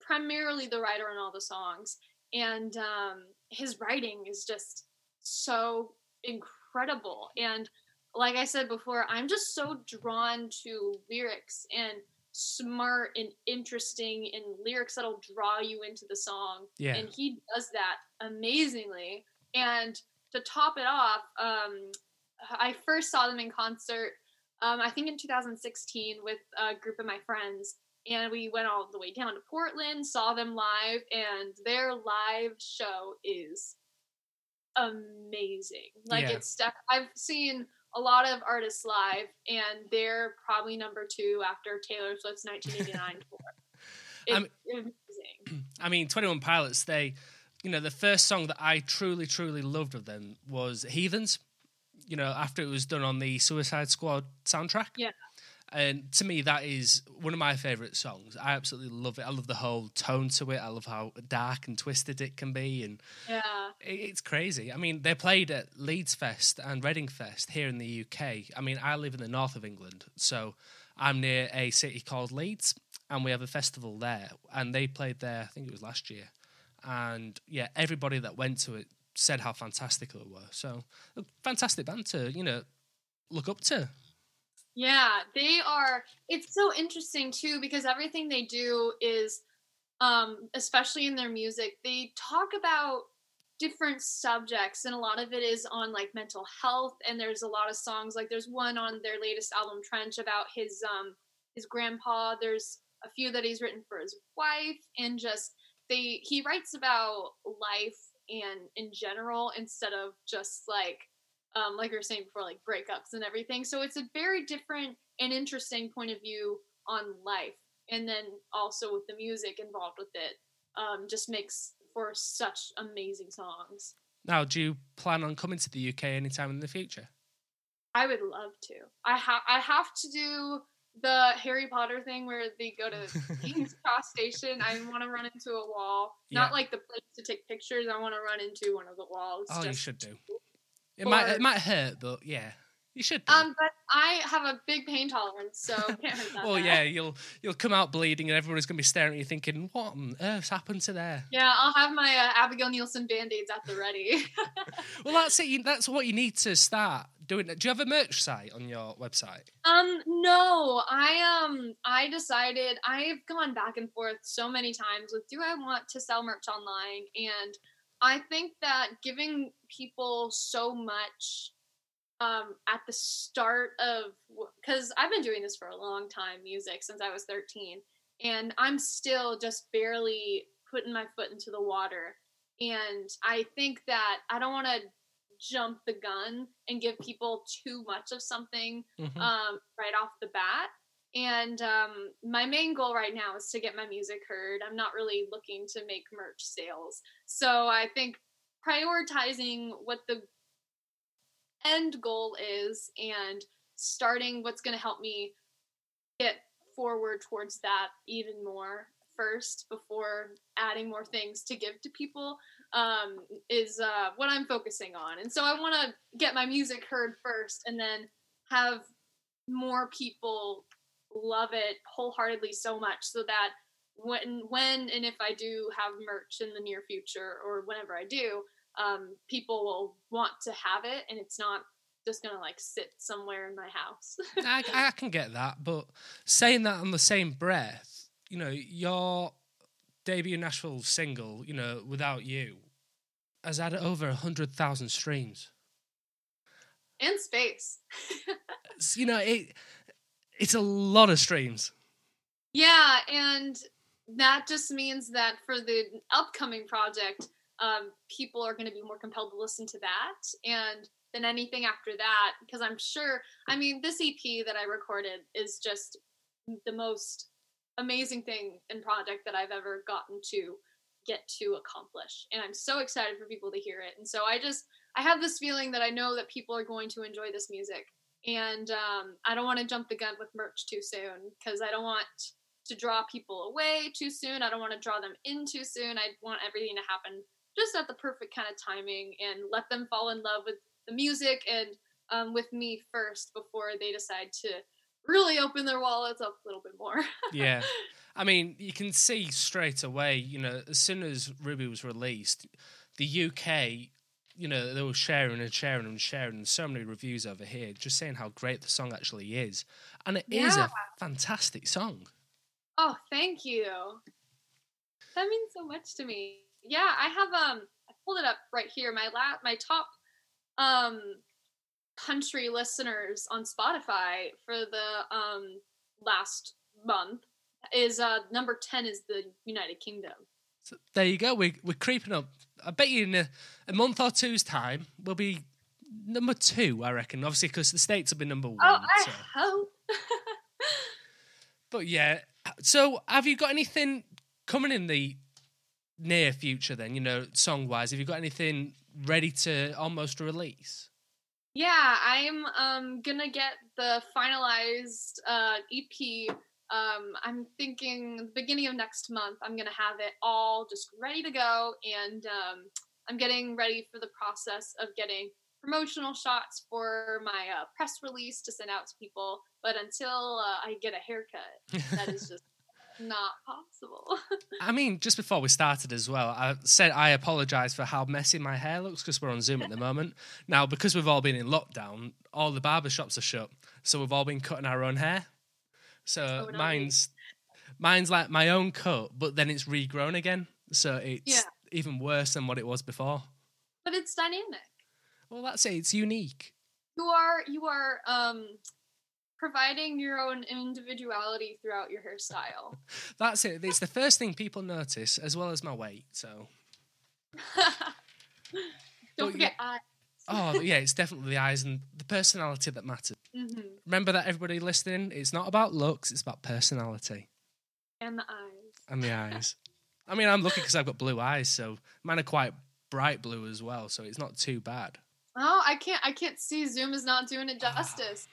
primarily the writer on all the songs and um, his writing is just so incredible. And like i said before i'm just so drawn to lyrics and smart and interesting and lyrics that'll draw you into the song. Yeah. and he does that amazingly. And to top it off um, i first saw them in concert um, i think in 2016 with a group of my friends. And we went all the way down to Portland, saw them live, and their live show is amazing. Like Yeah. it's stuff I've seen a lot of artists live, and they're probably number two after Taylor Swift's 1989 tour. It's I'm- amazing. I mean, Twenty One Pilots. They, you know, the first song that I truly, truly loved of them was "Heathens." You know, after it was done on the Suicide Squad soundtrack. Yeah. And to me, that is one of my favorite songs. I absolutely love it. I love the whole tone to it. I love how dark and twisted it can be, and Yeah. it's crazy. I mean, they played at Leeds Fest and Reading Fest here in the UK. I mean, I live in the north of England, so I'm near a city called Leeds, and we have a festival there. And they played there, I think it was last year. And yeah, everybody that went to it said how fantastic it were. So, a fantastic band to, you know, look up to. Yeah, they are. It's so interesting too because everything they do is, um, especially in their music, they talk about different subjects, and a lot of it is on like mental health. And there's a lot of songs like there's one on their latest album, Trench, about his um his grandpa. There's a few that he's written for his wife, and just they he writes about life and in general instead of just like um, like we were saying before, like breakups and everything. So it's a very different and interesting point of view on life. And then also with the music involved with it, um, just makes for such amazing songs. Now, do you plan on coming to the UK anytime in the future? I would love to. I have I have to do the Harry Potter thing where they go to King's Cross Station. I want to run into a wall, not like the place to take pictures. I want to run into one of the walls. Oh, you should do. It might it might hurt, but yeah, you should. Um, but I have a big pain tolerance, so can't hurt that well, bad. yeah, you'll you'll come out bleeding, and everyone's gonna be staring at you, thinking, "What on earth's happened to there?" Yeah, I'll have my uh, Abigail Neilson band aids at the ready. Well, that's it. you- That's what you need to start doing. Do you have a merch site on your website? um, no, I um, I decided I've gone back and forth so many times with do I want to sell merch online, and I think that giving people so much um, at the start of because I've been doing this for a long time, music since I was 13, and I'm still just barely putting my foot into the water. And I think that I don't want to jump the gun and give people too much of something Mhm. um, right off the bat. And um, my main goal right now is to get my music heard. I'm not really looking to make merch sales. So I think prioritizing what the end goal is and starting what's going to help me get forward towards that even more first before adding more things to give to people um, is uh, what I'm focusing on. And so I want to get my music heard first and then have more people love it wholeheartedly so much so that when when and if I do have merch in the near future or whenever I do, um, people will want to have it and it's not just gonna like sit somewhere in my house. I, I can get that, but saying that on the same breath, you know, your debut Nashville single, you know, without you, has had over a hundred thousand streams. and space. You know, it it's a lot of streams. Yeah, and that just means that for the upcoming project, um, people are going to be more compelled to listen to that, and than anything after that, because I'm sure. I mean, this EP that I recorded is just the most amazing thing and project that I've ever gotten to get to accomplish, and I'm so excited for people to hear it. And so I just I have this feeling that I know that people are going to enjoy this music, and um, I don't want to jump the gun with merch too soon because I don't want to draw people away too soon. I don't want to draw them in too soon. I want everything to happen just at the perfect kind of timing and let them fall in love with the music and um, with me first before they decide to really open their wallets up a little bit more. Yeah. I mean, you can see straight away, you know, as soon as Ruby was released, the UK, you know, they were sharing and sharing and sharing so many reviews over here, just saying how great the song actually is. And it is Yeah. a fantastic song. Oh, thank you. That means so much to me. Yeah, I have um I pulled it up right here. My la- my top um country listeners on Spotify for the um last month is uh number 10 is the United Kingdom. So there you go. We, we're creeping up I bet you in a, a month or two's time we'll be number two. I reckon, obviously, because the states will be number one. Oh, I so. hope. But yeah, so have you got anything coming in the near future? Then you know, song wise, have you got anything ready to almost release? Yeah, I'm um gonna get the finalized uh EP. Um, I'm thinking the beginning of next month. I'm gonna have it all just ready to go, and um, I'm getting ready for the process of getting promotional shots for my uh, press release to send out to people. But until uh, I get a haircut, that is just not possible. I mean, just before we started as well, I said I apologise for how messy my hair looks because we're on Zoom at the moment. Now, because we've all been in lockdown, all the barber shops are shut, so we've all been cutting our own hair. So Oh, nice. mine's mine's like my own cut, but then it's regrown again, so it's Yeah. even worse than what it was before. but it's dynamic. Well, that's it. It's unique. You are you are um providing your own individuality throughout your hairstyle. That's it. It's the first thing people notice, as well as my weight. So, Don't But forget I. oh yeah, it's definitely the eyes and the personality that matters. hmm Remember that, everybody listening. It's not about looks; it's about personality And the eyes. and the eyes. I mean, I'm lucky because I've got blue eyes, so mine are quite bright blue as well. So it's not too bad. Oh, I can't. I can't see. Zoom is not doing it justice.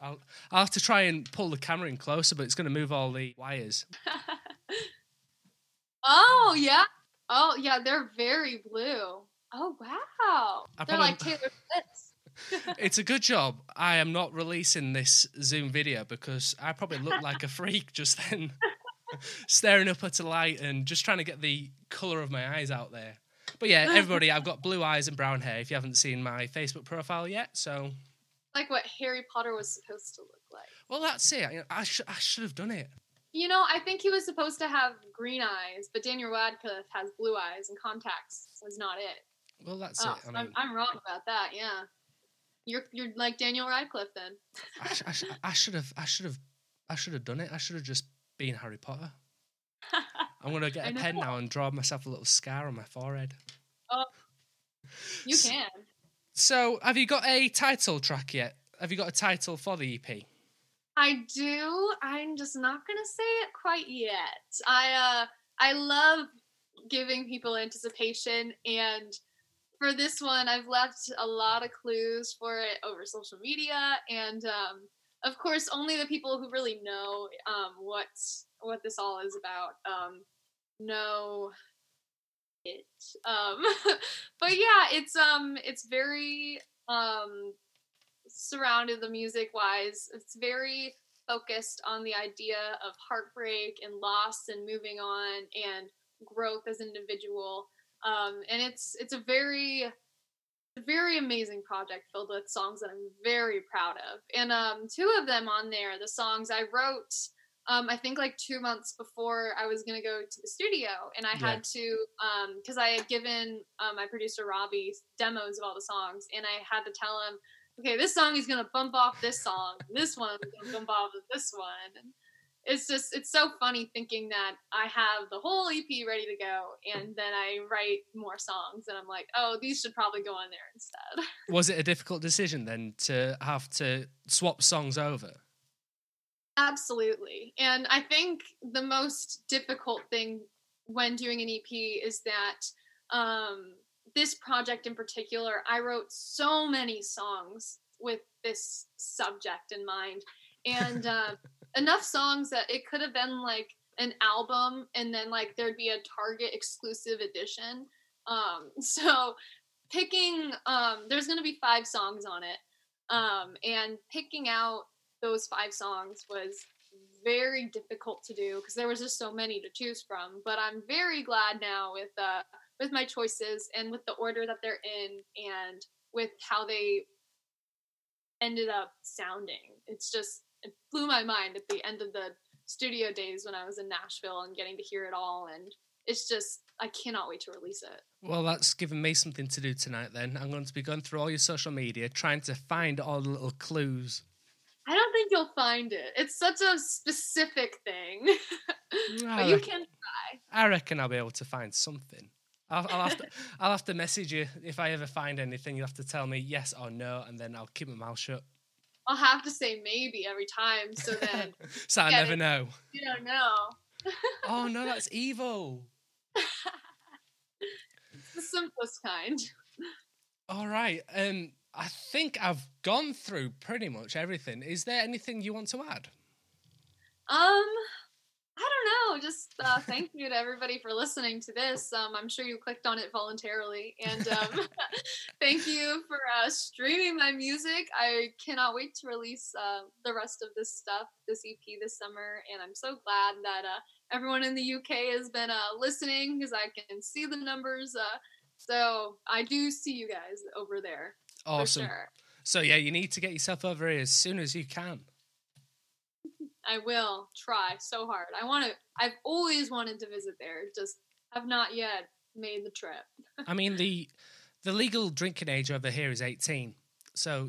I'll I'll have to try and pull the camera in closer, but it's going to move all the wires. oh yeah. Oh yeah. They're very blue. Oh wow. I They're probably- like Taylor Swift. It's a good job I am not releasing this Zoom video because I probably look like a freak just then, staring up at a light and just trying to get the color of my eyes out there. But yeah, everybody, I've got blue eyes and brown hair. If you haven't seen my Facebook profile yet, so like what Harry Potter was supposed to look like. well, that's it. I, I should I should have done it. You know, I think he was supposed to have green eyes, but Daniel Radcliffe has blue eyes and contacts. Was not it. Well, that's Oh, it. I mean, I'm wrong about that. Yeah, you're you're like Daniel Radcliffe then. I, sh- I, sh- I should have I should have I should have done it. I should have just been Harry Potter. I'm gonna get a pen now and draw myself a little scar on my forehead. Oh, you S- can. So, have you got a title track yet? Have you got a title for the EP? I do. I'm just not gonna say it quite yet. I uh I love giving people anticipation and for this one I've left a lot of clues for it over social media and um of course only the people who really know um what what this all is about um know it. Um but yeah, it's um it's very um surrounded the music wise. It's very focused on the idea of heartbreak and loss and moving on and growth as an individual. Um, and it's it's a very very amazing project filled with songs that I'm very proud of. And um, two of them on there, the songs I wrote, um, I think like two months before I was gonna go to the studio, and I Yeah. had to because I had given um, my producer Robbie demos of all the songs, and I had to tell him, okay, this song is gonna bump off this song, this one is gonna bump off of this one. It's just it's so funny thinking that I have the whole EP ready to go, and then I write more songs, and I'm like, oh, these should probably go on there instead. Was it a difficult decision then to have to swap songs over? Absolutely. And I think the most difficult thing when doing an EP is that um, this project in particular, I wrote so many songs with this subject in mind. And uh, enough songs that it could have been like an album and then like there'd be a Target exclusive edition. Um, so picking, um, there's going to be five songs on it. Um, and picking out those five songs was very difficult to do because there was just so many to choose from. But I'm very glad now with uh with my choices and with the order that they're in and with how they ended up sounding. It's just blew my mind at the end of the studio days when I was in Nashville and getting to hear it all and it's just I cannot wait to release it. Well, that's given me something to do tonight then. I'm going to be going through all your social media, trying to find all the little clues. I don't think you'll find it. It's such a specific thing. But you can I reckon I'll be able to find something. I'll, I'll have to I'll have to message you if I ever find anything. You'll have to tell me yes or no, and then I'll keep my mouth shut. I'll have to say maybe every time, so then so I never it- know. you don't know. Oh no, that's evil. It's the simplest kind. All right. Um, I think I've gone through pretty much everything. Is there anything you want to add? Um, I don't know. Just uh, thank you to everybody for listening to this. Um, I'm sure you clicked on it voluntarily, and um, thank you for uh, streaming my music. I cannot wait to release uh, the rest of this stuff, this EP this summer, and I'm so glad that uh, everyone in the UK has been uh, listening because I can see the numbers. Uh, so I do see you guys over there Awesome. sure. So yeah, you need to get yourself over here as soon as you can. I will try so hard. I want to. I've always wanted to visit there. Just have not yet made the trip. I mean the the legal drinking age over here is eighteen. So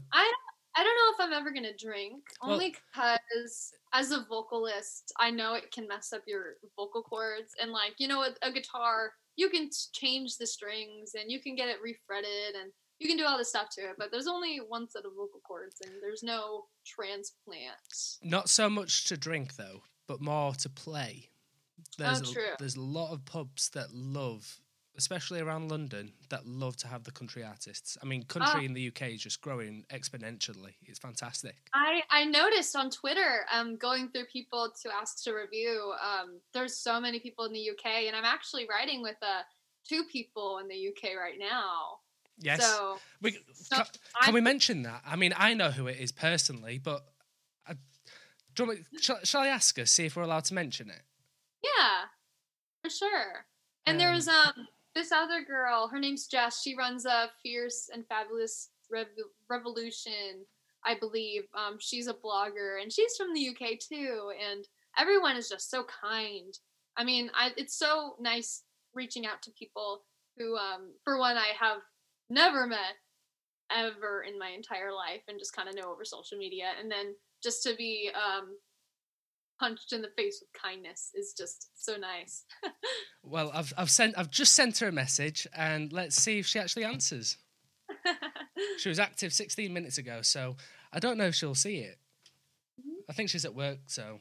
I don't know if I'm ever gonna drink, Well- only because as a vocalist, I know it can mess up your vocal cords, and like you know, a, a guitar, you can change the strings and you can get it refretted and you can do all this stuff to it. But there's only one set of vocal cords, and there's no transplant. not so much to drink though, but more to play. There's Oh, a, there's a lot of pubs that love, especially around London, that love to have the country artists. I mean, country Ah. in the UK is just growing exponentially. It's fantastic. I, I noticed on Twitter, um, going through people to ask to review, um, there's so many people in the UK, and I'm actually writing with uh, two people in the UK right now. Yes. So we, so can, can we mention that? I mean, I know who it is personally, but I, you want me, shall, shall I ask her, see if we're allowed to mention it? yeah, for sure. And there's um this other girl, her name's Jess. She runs a fierce and fabulous Rev- revolution, I believe. Um, she's a blogger, and she's from the UK too. And everyone is just so kind. I mean, I, it's so nice reaching out to people who, um, for one, I have never met ever in my entire life, and just kind of know over social media, and then just to be um, punched in the face with kindness is just so nice. Well, I've I've sent I've just sent her a message, and let's see if she actually answers. She was active 16 minutes ago, so I don't know if she'll see it. Mhm. I think she's at work, so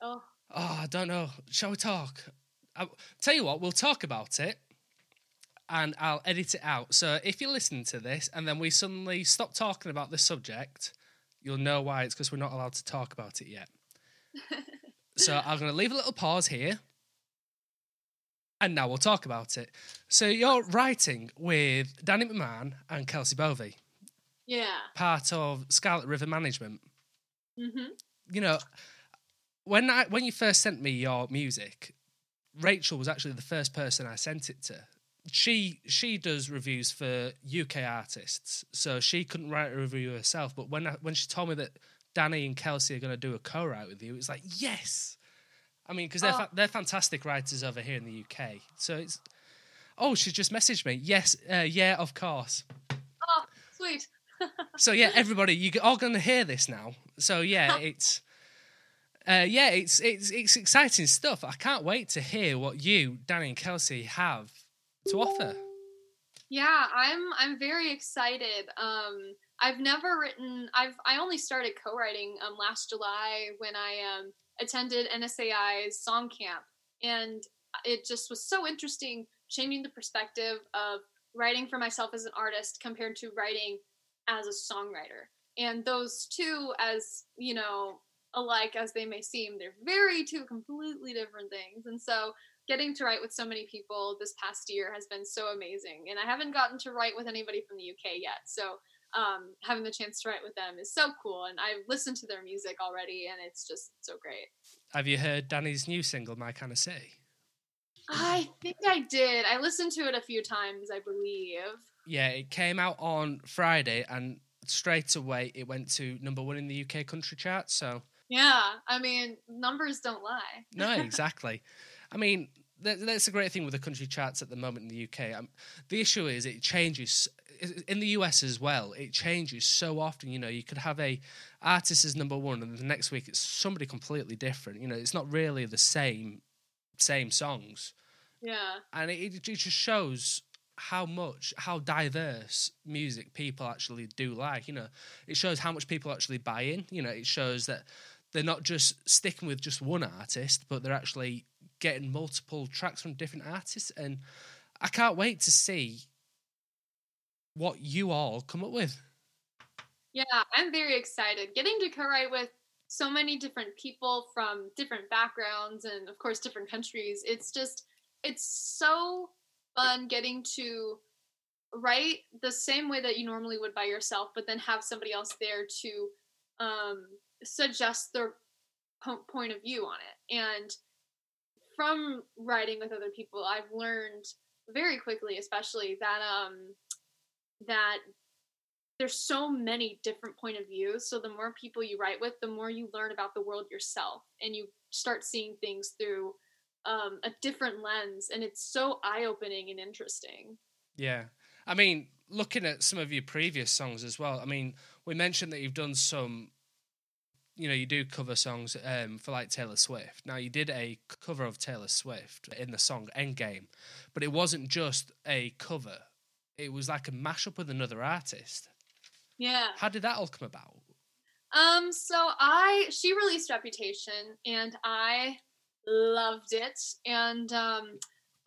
oh, oh, I don't know. Shall we talk? I, tell you what, we'll talk about it, and I'll edit it out. So if you're listening to this, and then we suddenly stop talking about this subject, you'll know why. It's because we're not allowed to talk about it yet. so I'm going to leave a little pause here. And now we'll talk about it. So you're writing with Danny McMahon and Kelsey Bovey, yeah. part of Scarlet River Management. hmm You know, when I when you first sent me your music, Rachel was actually the first person I sent it to. She she does reviews for UK artists, so she couldn't write a review herself. But when I, when she told me that Danny and Kelsey are going to do a co-write with you, it was like yes. I mean, because they're Oh. fa- they're fantastic writers over here in the UK. So it's oh, she just messaged me. Yes, uh, yeah, of course. Oh, sweet. So yeah, everybody, you all going to hear this now. So yeah, it's uh, yeah, it's it's it's exciting stuff. I can't wait to hear what you, Danny and Kelsey, have to offer. Yeah, I'm I'm very excited. Um, I've never written. I've I only started co-writing um last July when I um attended NSAI's song camp, and it just was so interesting, changing the perspective of writing for myself as an artist compared to writing as a songwriter. And those two, as you know, alike as they may seem, they're very two completely different things. And so getting to write with so many people this past year has been so amazing. And I haven't gotten to write with anybody from the UK yet. So um, having the chance to write with them is so cool. And I've listened to their music already, and it's just so great. Have you heard Danny's new single, My Kind of City? I think I did. I listened to it a few times, I believe. Yeah, it came out on Friday, and straight away it went to number one in the UK country chart. So Yeah, I mean, numbers don't lie. no, exactly. I mean, that, that's a great thing with the country charts at the moment in the UK. Um, the issue is it changes in the US as well. It changes so often. You know, you could have a artist as number one, and the next week it's somebody completely different. You know, it's not really the same same songs. Yeah. and it, it just shows how much how diverse music people actually do like you know it shows how much people actually buy in you know it shows that they're not just sticking with just one artist but they're actually getting multiple tracks from different artists and i can't wait to see what you all come up with Yeah, I'm very excited. Getting to co-write with so many different people from different backgrounds and of course different countries. It's just it's so fun getting to write the same way that you normally would by yourself, but then have somebody else there to um, suggest their po- point of view on it. And from writing with other people, I've learned very quickly, especially that um, that there's so many different point of views. So the more people you write with the more you learn about the world yourself and you start seeing things through um, a different lens. And it's so eye-opening and interesting. Yeah. I mean looking at some of your previous songs as well i mean we mentioned that you've done some you know you do cover songs um, for like taylor swift. Now you did a cover of taylor swift in the song endgame but it wasn't just a cover. It was like a mashup with another artist. Yeah. How did that all come about? Um so i she released reputation and i loved it and um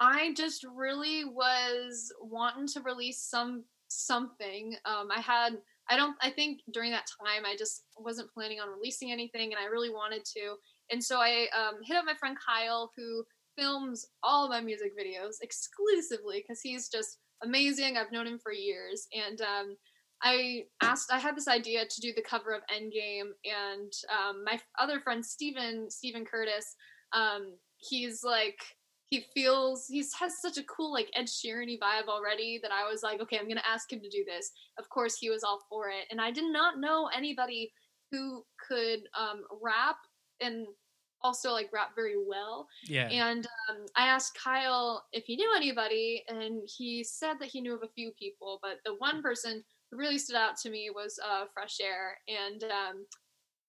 i just really was wanting to release some something. Um i had i don't i think during that time i just wasn't planning on releasing anything and i really wanted to. And so i um, hit up my friend kyle who films all my music videos exclusively because he's just amazing. I've known him for years. And um I asked, I had this idea to do the cover of Endgame, and um, my other friend Steven, Steven Curtis, um, he's like, he feels, he has such a cool, like, Ed Sheeran vibe already that I was like, okay, I'm to ask him to do this. Of course, he was all for it. And I did not know anybody who could um, rap and also like rap very well. yeah And um, I asked Kyle if he knew anybody, and he said that he knew of a few people, but the one person who really stood out to me was uh, Fresh Air. And um,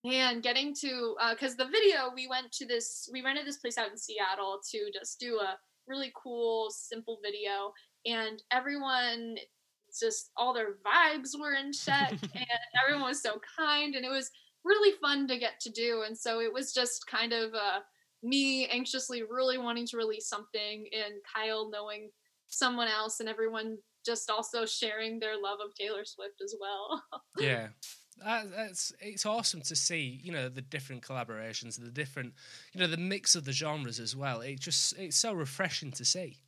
man, getting to because the video we went to this, we rented this place out in Seattle to just do a really cool, simple video, and everyone just all their vibes were in check, and everyone was so kind, and it was really fun to get to do. And so it was just kind of uh, me anxiously really wanting to release something, and Kyle knowing someone else, and everyone just also sharing their love of Taylor Swift as well. yeah that, that's it's awesome to see you know the different collaborations the different you know the mix of the genres as well it just it's so refreshing to see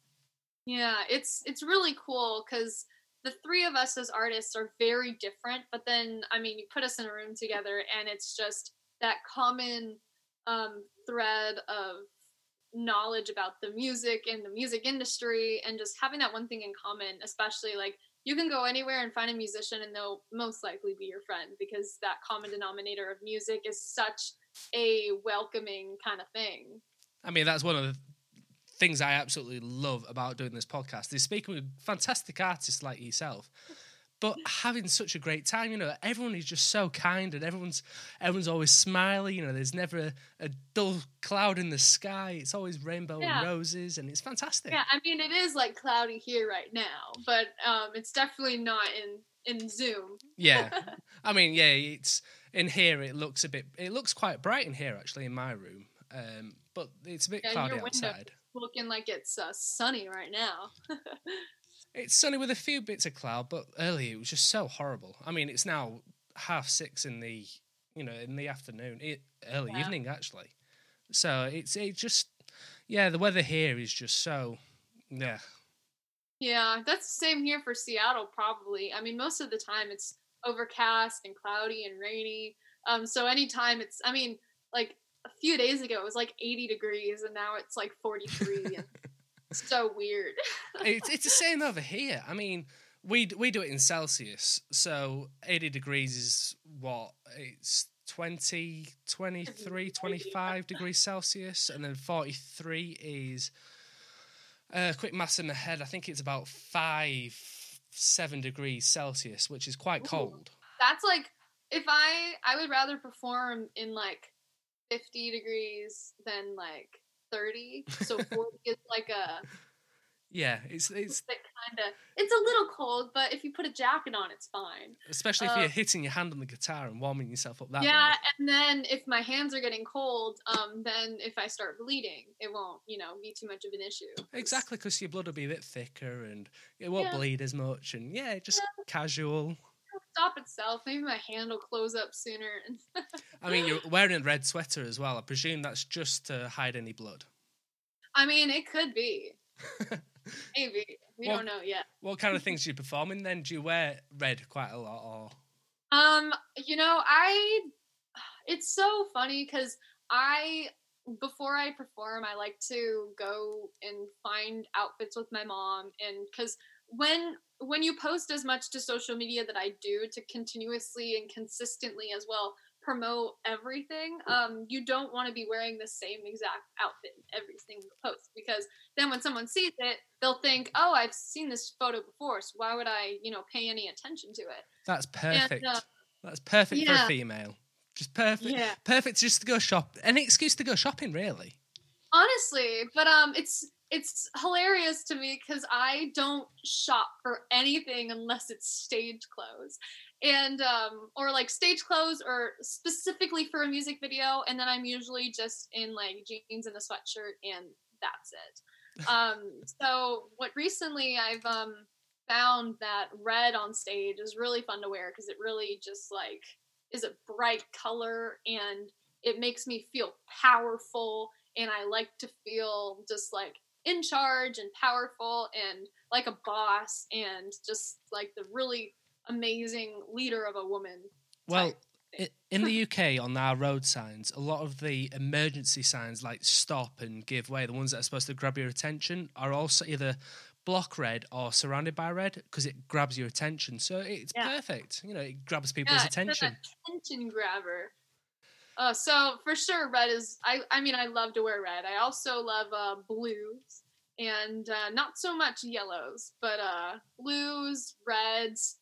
yeah, it's it's really cool because the three of us as artists are very different, but then I mean, you put us in a room together, and it's just that common um, thread of knowledge about the music and the music industry, and just having that one thing in common. Especially like you can go anywhere and find a musician, and they'll most likely be your friend because that common denominator of music is such a welcoming kind of thing. I mean, that's one of the things I absolutely love about doing this podcast is speaking with fantastic artists like yourself, but having such a great time. You know, everyone is just so kind and everyone's everyone's always smiling. You know, there's never a, a dull cloud in the sky. It's always rainbow Yeah. and roses, and it's fantastic. Yeah, I mean it is like cloudy here right now, but um, it's definitely not in in Zoom. Yeah. I mean, yeah, it's in here. It looks a bit. It looks quite bright in here, actually, in my room. Um, but it's a bit Yeah, cloudy outside. looking like it's uh, sunny right now. It's sunny with a few bits of cloud, but earlier it was just so horrible. I mean, it's now half six in the you know in the afternoon, it, early evening actually. So it's it just yeah, the weather here is just so yeah yeah, that's the same here for Seattle. Probably. I mean, most of the time it's overcast and cloudy and rainy. Um, so anytime it's, I mean, like a few days ago it was like 80 degrees, and now it's like 43. and so weird. it's it's the same over here. I mean, we we do it in Celsius, so 80 degrees is what it's 20, 23, 25 degrees Celsius, and then 43 is uh, quick maths in the head. I think it's about five, seven degrees Celsius, which is quite Ooh. cold. that's like if I I would rather perform in like 50 degrees than like 30. So 40 is like a Yeah, it's it's kind of it's a little cold, but if you put a jacket on, it's fine. especially if Uh, you're hitting your hand on the guitar and warming yourself up that yeah, way. and then if my hands are getting cold, um, then if I start bleeding, it won't, you know, be too much of an issue. Exactly, because your blood will be a bit thicker and it won't Yeah. bleed as much. And yeah, just casual. Stop itself. Maybe my hand will close up sooner. I mean, you're wearing a red sweater as well. I presume that's just to hide any blood. I mean, it could be. Maybe we Well- don't know yet. What kind of things do you perform in then? Do you wear red quite a lot or? Um, you know, I it's so funny because I before I perform, I like to go and find outfits with my mom and because when when you post as much to social media that I do to continuously and consistently as well promote everything, um, you don't want to be wearing the same exact outfit in every single post because then when someone sees it, they'll think, "Oh, I've seen this photo before, so why would I, you know, pay any attention to it?" That's perfect. uh, That's perfect for a female. Just perfect. Yeah. Perfect just to go shop. Any excuse to go shopping, really. honestly but um it's it's hilarious to me because i don't shop for anything unless it's stage clothes. And um or like stage clothes or specifically for a music video and then i'm usually just in like jeans and a sweatshirt and that's it. Um so what recently i've um found that red on stage is really fun to wear because it really just like is a bright color and it makes me feel powerful and I like to feel just like in charge and powerful and like a boss and just like the really amazing leader of a woman. Well, type i- thing. in the UK, on our road signs, a lot of the emergency signs like stop and give way, the ones that are supposed to grab your attention, are also either block red or surrounded by red because it grabs your attention. So it's Yeah. perfect. You know, it grabs people's Yeah, it's attention. attention grabber. Uh, so for sure, red is. I. I mean, I love to wear red. I also love uh, blues and uh, not so much yellows, but uh, blues, reds.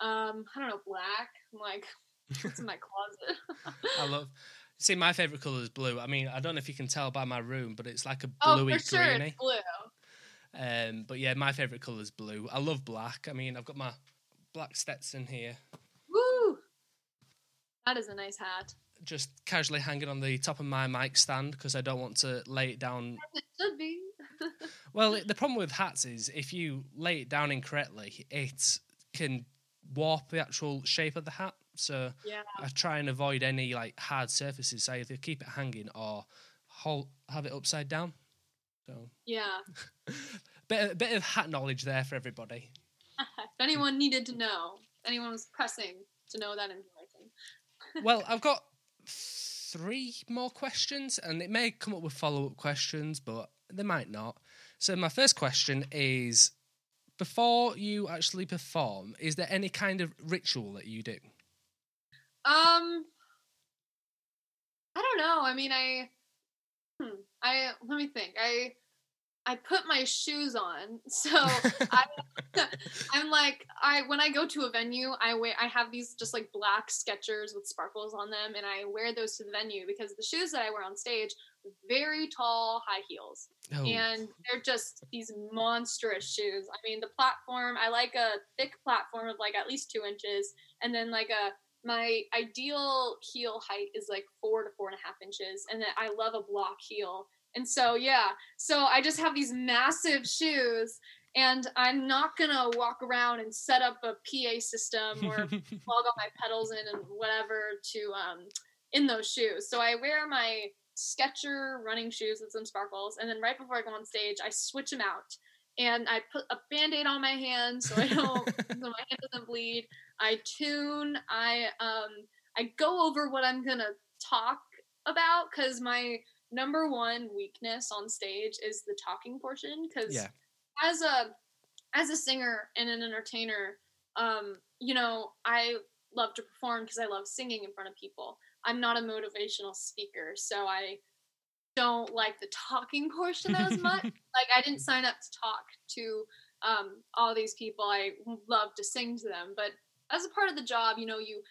Um, I don't know, black. I'm like, it's in my closet? I love. See, my favorite color is blue. I mean, I don't know if you can tell by my room, but it's like a oh, bluey for sure, greeny. it's blue. Um, but yeah, my favorite color is blue. I love black. I mean, I've got my black Stetson here, Woo! That is a nice hat. Just casually hanging on the top of my mic stand because I don't want to lay it down. It should be. Well, the problem with hats is if you lay it down incorrectly, it can warp the actual shape of the hat. So Yeah. I try and avoid any like hard surfaces. I either keep it hanging or hold, have it upside down. So Yeah. bit bit of hat knowledge there for everybody. if anyone needed to know, anyone was pressing to know that information. well, I've got three more questions, and it may come up with follow up questions, but they might not. So, my first question is before you actually perform, is there any kind of ritual that you do? Um, I don't know. I mean, I, hmm, I let me think. I, I put my shoes on, so I, I'm like, I when I go to a venue, I wear, I have these just like black Skechers with sparkles on them, and I wear those to the venue because the shoes that I wear on stage, very tall, high heels Oh, and they're just these monstrous shoes. I mean, the platform, I like a thick platform of like at least two inches, and then like a my ideal heel height is like four to four and a half inches, and then I love a block heel. And so yeah, so I just have these massive shoes, and I'm not gonna walk around and set up a PA system or plug all my pedals in and whatever to um in those shoes. So I wear my Sketcher running shoes with some sparkles, and then right before I go on stage, I switch them out, and I put a band-aid on my hand so I don't so my hand doesn't bleed. I tune. I um I go over what I'm gonna talk about because my number one weakness on stage is the talking portion because yeah. as a as a singer and an entertainer um you know i love to perform because i love singing in front of people. I'm not a motivational speaker so i don't like the talking portion as much. Like i didn't sign up to talk to um all these people. I love to sing to them but as a part of the job you know you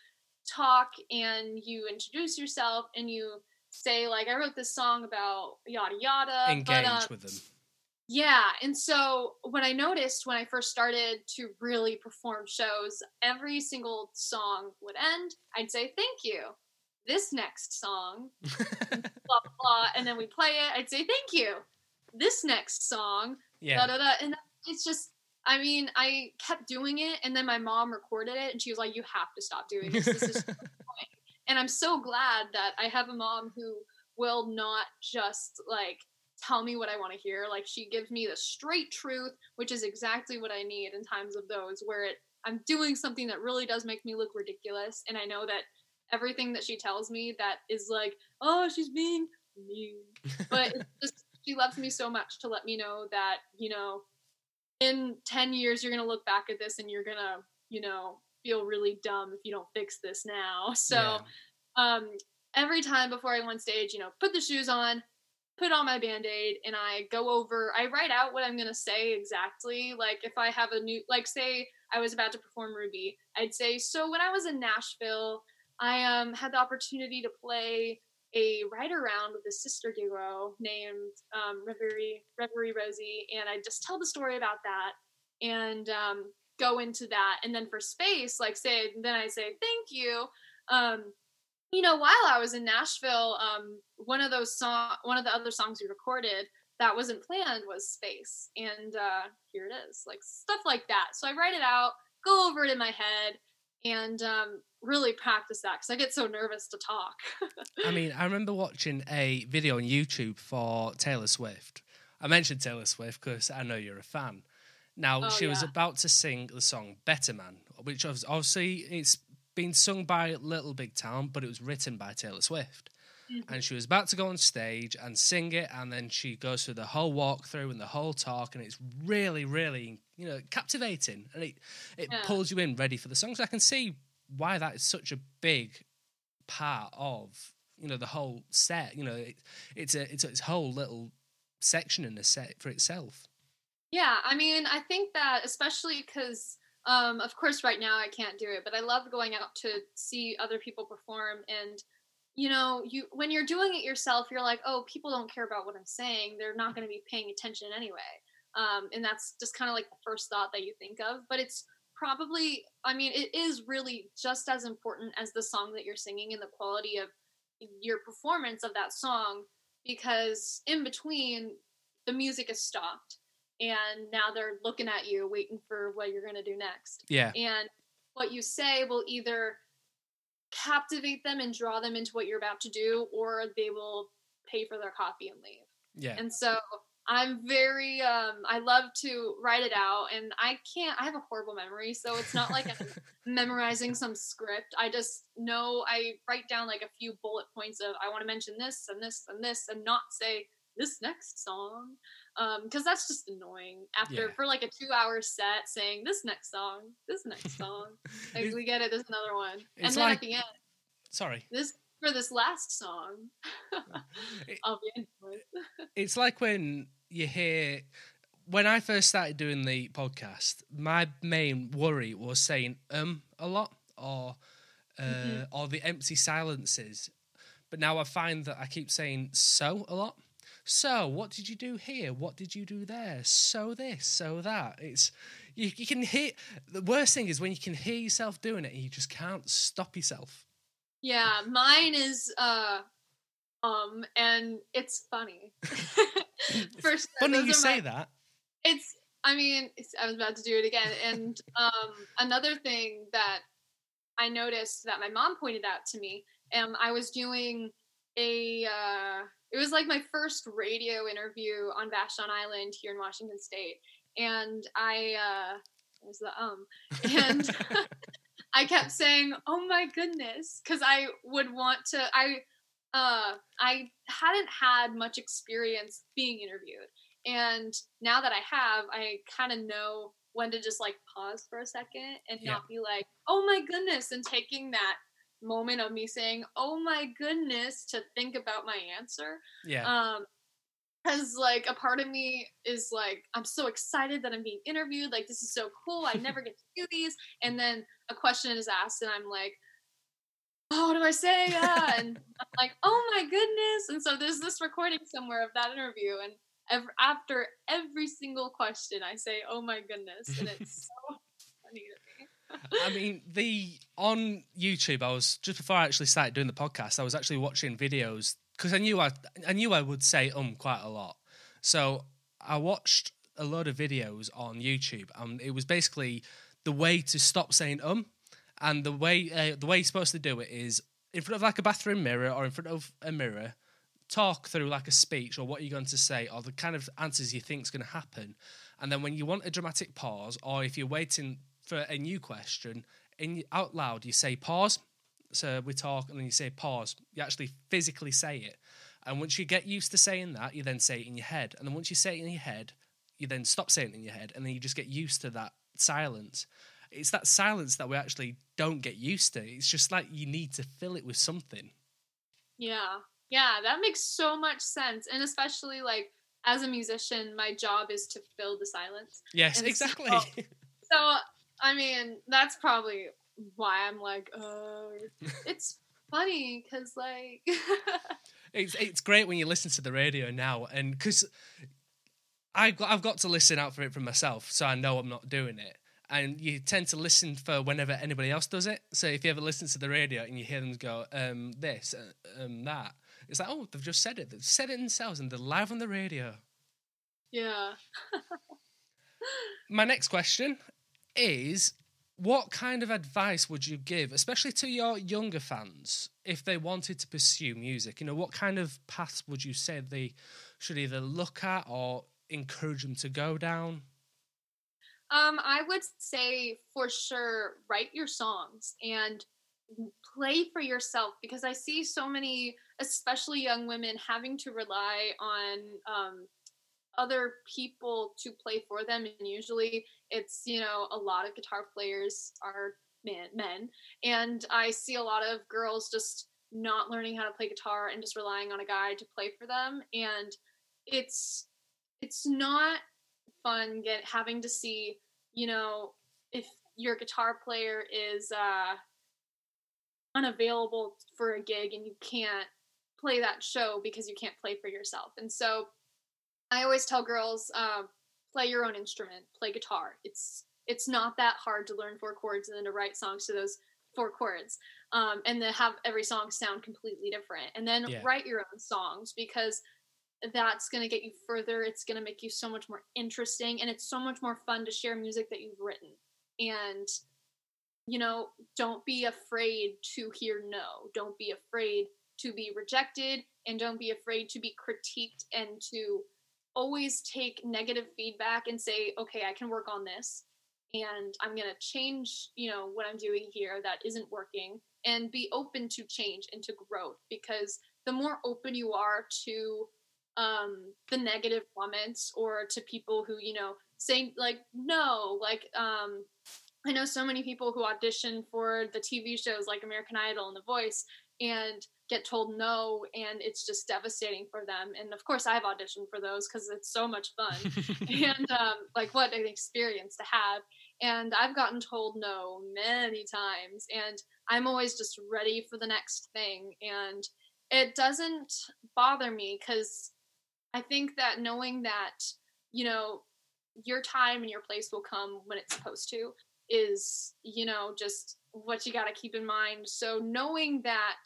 talk and you introduce yourself and you say like i wrote this song about yada yada Engage but, um, with them. yeah, and so what I noticed when I first started to really perform shows, every single song would end. I'd say thank you. This next song, blah blah, and then we play it. I'd say thank you. This next song, yeah. da da da, and it's just. I mean, I kept doing it, and then my mom recorded it, and she was like, "You have to stop doing this. This is and I'm so glad that I have a mom who will not just like tell me what I want to hear. Like she gives me the straight truth, which is exactly what I need in times of those where it I'm doing something that really does make me look ridiculous and I know that everything that she tells me that is like, "Oh, she's being mean." But just she loves me so much to let me know that, you know, in 10 years you're going to look back at this and you're going to, you know, feel really dumb if you don't fix this now. So, yeah. um every time before I go on stage, you know, put the shoes on, put on my band-aid and I go over I write out what I'm gonna say exactly. Like if I have a new like say I was about to perform Ruby, I'd say, so when I was in Nashville, I um had the opportunity to play a ride around with a sister duo named um, Reverie Reverie Rosie, and I just tell the story about that and um, go into that. And then for space, like say, then I say thank you. Um, you know, while I was in Nashville, um, one of those song, one of the other songs we recorded that wasn't planned was Space, and uh, here it is, like stuff like that. So I write it out, go over it in my head, and um, really practice that because I get so nervous to talk. I mean, I remember watching a video on YouTube for Taylor Swift. I mentioned Taylor Swift because I know you're a fan. Now, oh, she yeah. was about to sing the song Better Man, which obviously it's been sung by Little Big Town, but it was written by Taylor Swift. Mm-hmm. And she was about to go on stage and sing it, and then she goes through the whole walkthrough and the whole talk, and it's really, really, you know, captivating, and it it yeah. pulls you in ready for the song. So I can see why that is such a big part of you know the whole set. You know, it, it's a it's a, it's a whole little section in the set for itself. Yeah, I mean, I think that especially because um, of course, right now I can't do it, but I love going out to see other people perform. And you know, you when you're doing it yourself, you're like, oh, people don't care about what I'm saying; they're not going to be paying attention anyway. Um, and that's just kind of like the first thought that you think of. But it's probably, I mean, it is really just as important as the song that you're singing and the quality of your performance of that song, because in between, the music is stopped and now they're looking at you waiting for what you're going to do next. Yeah. And what you say will either captivate them and draw them into what you're about to do or they will pay for their coffee and leave. Yeah. And so i'm very um i love to write it out and i can't i have a horrible memory so it's not like i'm memorizing some script. I just know i write down like a few bullet points of i want to mention this and this and this and not say this next song um because that's just annoying after yeah. for like a two hour set saying this next song this next song like we get it there's another one. And then like, at the end sorry. this for this last song it, i'll be into it. It's like when you hear when i first started doing the podcast my main worry was saying um a lot or uh, mm-hmm. or the empty silences. But now i find that i keep saying so a lot so, what did you do here? What did you do there? So this, so that. It's you, you can hear the worst thing is when you can hear yourself doing it and you just can't stop yourself. Yeah, mine is uh um and it's funny. First funny you say my, that. It's I mean, I was about to do it again and um another thing that I noticed that my mom pointed out to me, um I was doing a uh it was like my first radio interview on Vashon Island here in Washington State, and I uh, there's the um, and I kept saying, "Oh my goodness," because I would want to. I uh, I hadn't had much experience being interviewed, and now that I have, I kind of know when to just like pause for a second and yeah. not be like, "Oh my goodness," and taking that moment of me saying, "Oh my goodness," to think about my answer. Yeah. Um, because like a part of me is like i'm so excited that i'm being interviewed like this is so cool i never get to do these and then a question is asked and i'm like oh what do i say uh, and i'm like oh my goodness and so there's this recording somewhere of that interview and after every single question, I say, "Oh my goodness," and it's so funny to me. I mean, the on YouTube, I was just before I actually started doing the podcast, I was actually watching videos because I knew I I knew I would say um quite a lot, so I watched a lot of videos on YouTube, and it was basically the way to stop saying um, and the way uh, the way you're supposed to do it is in front of like a bathroom mirror or in front of a mirror, talk through like a speech or what you're going to say or the kind of answers you think is going to happen, and then when you want a dramatic pause or if you're waiting for a new question in out loud, you say pause. So we talk and then you say pause. You actually physically say it. And once you get used to saying that, you then say it in your head. And then once you say it in your head, you then stop saying it in your head and then you just get used to that silence. It's that silence that we actually don't get used to. It's just like you need to fill it with something. Yeah. Yeah, that makes so much sense. And especially like as a musician, my job is to fill the silence. Yes, And exactly. so- So, I mean, that's probably why I'm like, oh, it's funny because, like, It's it's great when you listen to the radio now, and because I've got I've got to listen out for it for myself, so I know I'm not doing it. And you tend to listen for whenever anybody else does it. So if you ever listen to the radio and you hear them go, um, this, uh, um, that, it's like, oh, they've just said it. They've said it themselves, and they're live on the radio. yeah. My next question is what kind of advice would you give, especially to your younger fans, if they wanted to pursue music? You know, what kind of paths would you say they should either look at or encourage them to go down? Um, I would say for sure write your songs and play for yourself because I see so many, especially young women, having to rely on um, other people to play for them. And usually it's, you know, a lot of guitar players are men, men. And I see a lot of girls just not learning how to play guitar and just relying on a guy to play for them. And it's, it's not fun get having to see you know if your guitar player is uh unavailable for a gig and you can't play that show because you can't play for yourself and so i always tell girls uh, play your own instrument play guitar it's it's not that hard to learn four chords and then to write songs to those four chords um, and then have every song sound completely different and then Yeah. write your own songs because that's going to get you further. It's going to make you so much more interesting and it's so much more fun to share music that you've written. And you know, don't be afraid to hear no. Don't be afraid to be rejected and don't be afraid to be critiqued and to always take negative feedback and say, "Okay, I can work on this." And I'm going to change, you know, what I'm doing here that isn't working and be open to change and to growth because the more open you are to um the negative comments or to people who you know say like no like um i know so many people who audition for the tv shows like american idol and the voice and get told no and it's just devastating for them. And of course i've auditioned for those because it's so much fun. And um, like what an experience to have. And i've gotten told no many times and i'm always just ready for the next thing. And it doesn't bother me because i think that knowing that you know your time and your place will come when it's supposed to is you know just what you got to keep in mind. So knowing that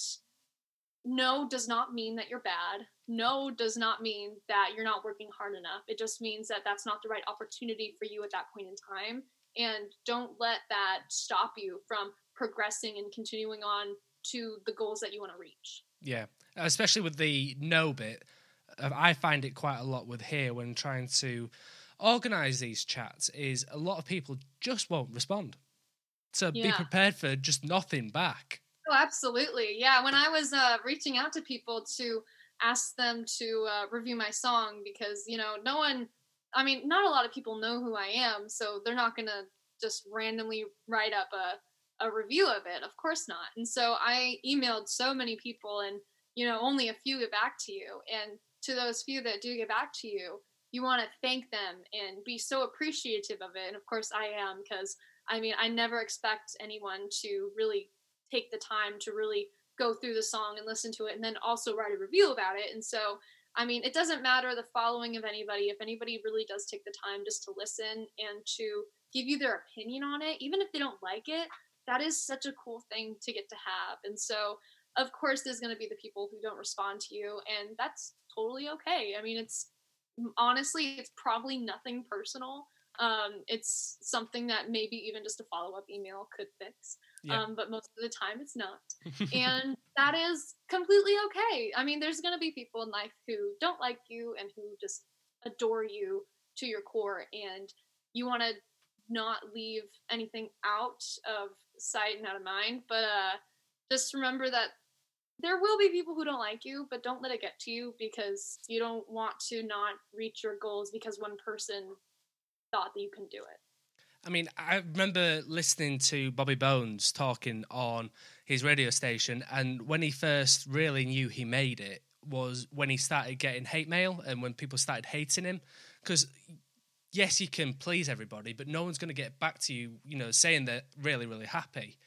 no does not mean that you're bad no does not mean that you're not working hard enough it just means that that's not the right opportunity for you at that point in time and don't let that stop you from progressing and continuing on to the goals that you want to reach Yeah, especially with the no bit. uh, I find it quite a lot with here when trying to organize these chats. Is a lot of people just won't respond. So be prepared for just nothing back. Oh, absolutely. Yeah. When I was uh, reaching out to people to ask them to uh, review my song, because, you know, no one, I mean, not a lot of people know who I am, so they're not going to just randomly write up a, a review of it. Of course not. And so I emailed so many people, and, you know, only a few get back to you. And to those few that do get back to you, you want to thank them and be so appreciative of it. And of course, I am, because I mean, I never expect anyone to really take the time to really go through the song and listen to it and then also write a review about it. And so I mean, it doesn't matter the following of anybody. If anybody really does take the time just to listen and to give you their opinion on it, even if they don't like it, that is such a cool thing to get to have. And so, of course, there's going to be the people who don't respond to you, and that's totally okay. I mean, it's honestly, it's probably nothing personal. Um, it's something that maybe even just a follow up email could fix. Yeah. Um, but most of the time it's not. and that is completely okay. I mean, there's going to be people in life who don't like you and who just adore you to your core, and you want to not leave anything out of sight and out of mind. But uh, just remember that there will be people who don't like you, but don't let it get to you because you don't want to not reach your goals because one person thought that you can do it. I mean, I remember listening to Bobby Bones talking on his radio station, and when he first really knew he made it was when he started getting hate mail and when people started hating him. Because, yes, you can please everybody, but no one's going to get back to you, you know, saying they're really, really happy.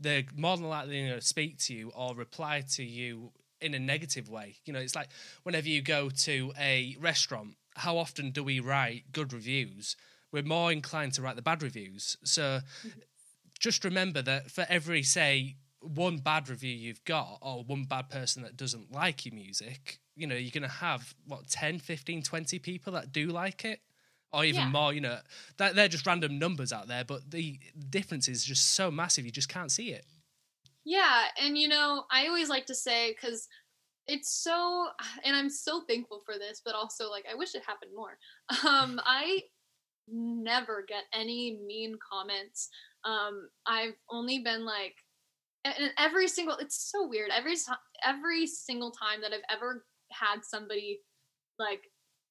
They're more than likely going to speak to you or reply to you in a negative way. You know, it's like whenever you go to a restaurant, how often do we write good reviews? We're more inclined to write the bad reviews. So just remember that for every, say, one bad review you've got or one bad person that doesn't like your music, you know, you're going to have, what, 10, 15, 20 people that do like it? Or even yeah. more, you know, that they're just random numbers out there, but the difference is just so massive, you just can't see it. Yeah. And, you know, I always like to say, because it's so and i'm so thankful for this but also like i wish it happened more um i never get any mean comments. Um, I've only been like, and every single, it's so weird. Every every single time that I've ever had somebody like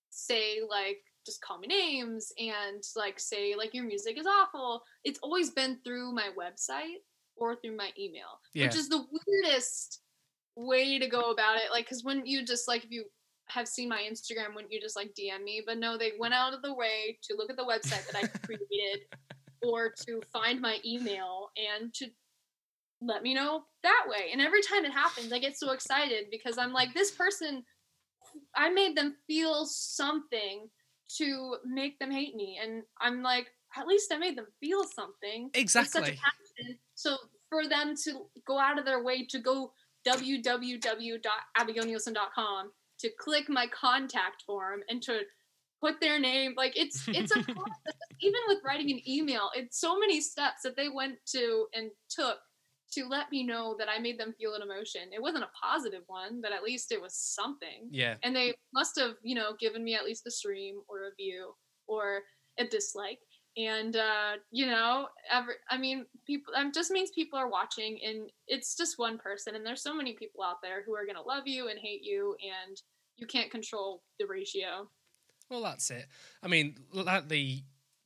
say like just call me names and like say like your music is awful, it's always been through my website or through my email, yeah. which is the weirdest way to go about it. Like, because when you just like if you have seen my Instagram, wouldn't you just like DM me? But no, they went out of the way to look at the website that I created or to find my email and to let me know that way. And every time it happens, I get so excited because I'm like, this person, I made them feel something to make them hate me. And I'm like, at least I made them feel something. Exactly. So for them to go out of their way to go www.abigailneilson.com to click my contact form and to put their name like it's it's a process even with writing an email it's so many steps that they went to and took to let me know that I made them feel an emotion. It wasn't a positive one, but at least it was something. Yeah. And they must have, you know, given me at least a stream or a view or a dislike. And uh, you know, every I mean, people um, just means people are watching and it's just one person and there's so many people out there who are gonna love you and hate you and you can't control the ratio. Well, that's it. I mean, like the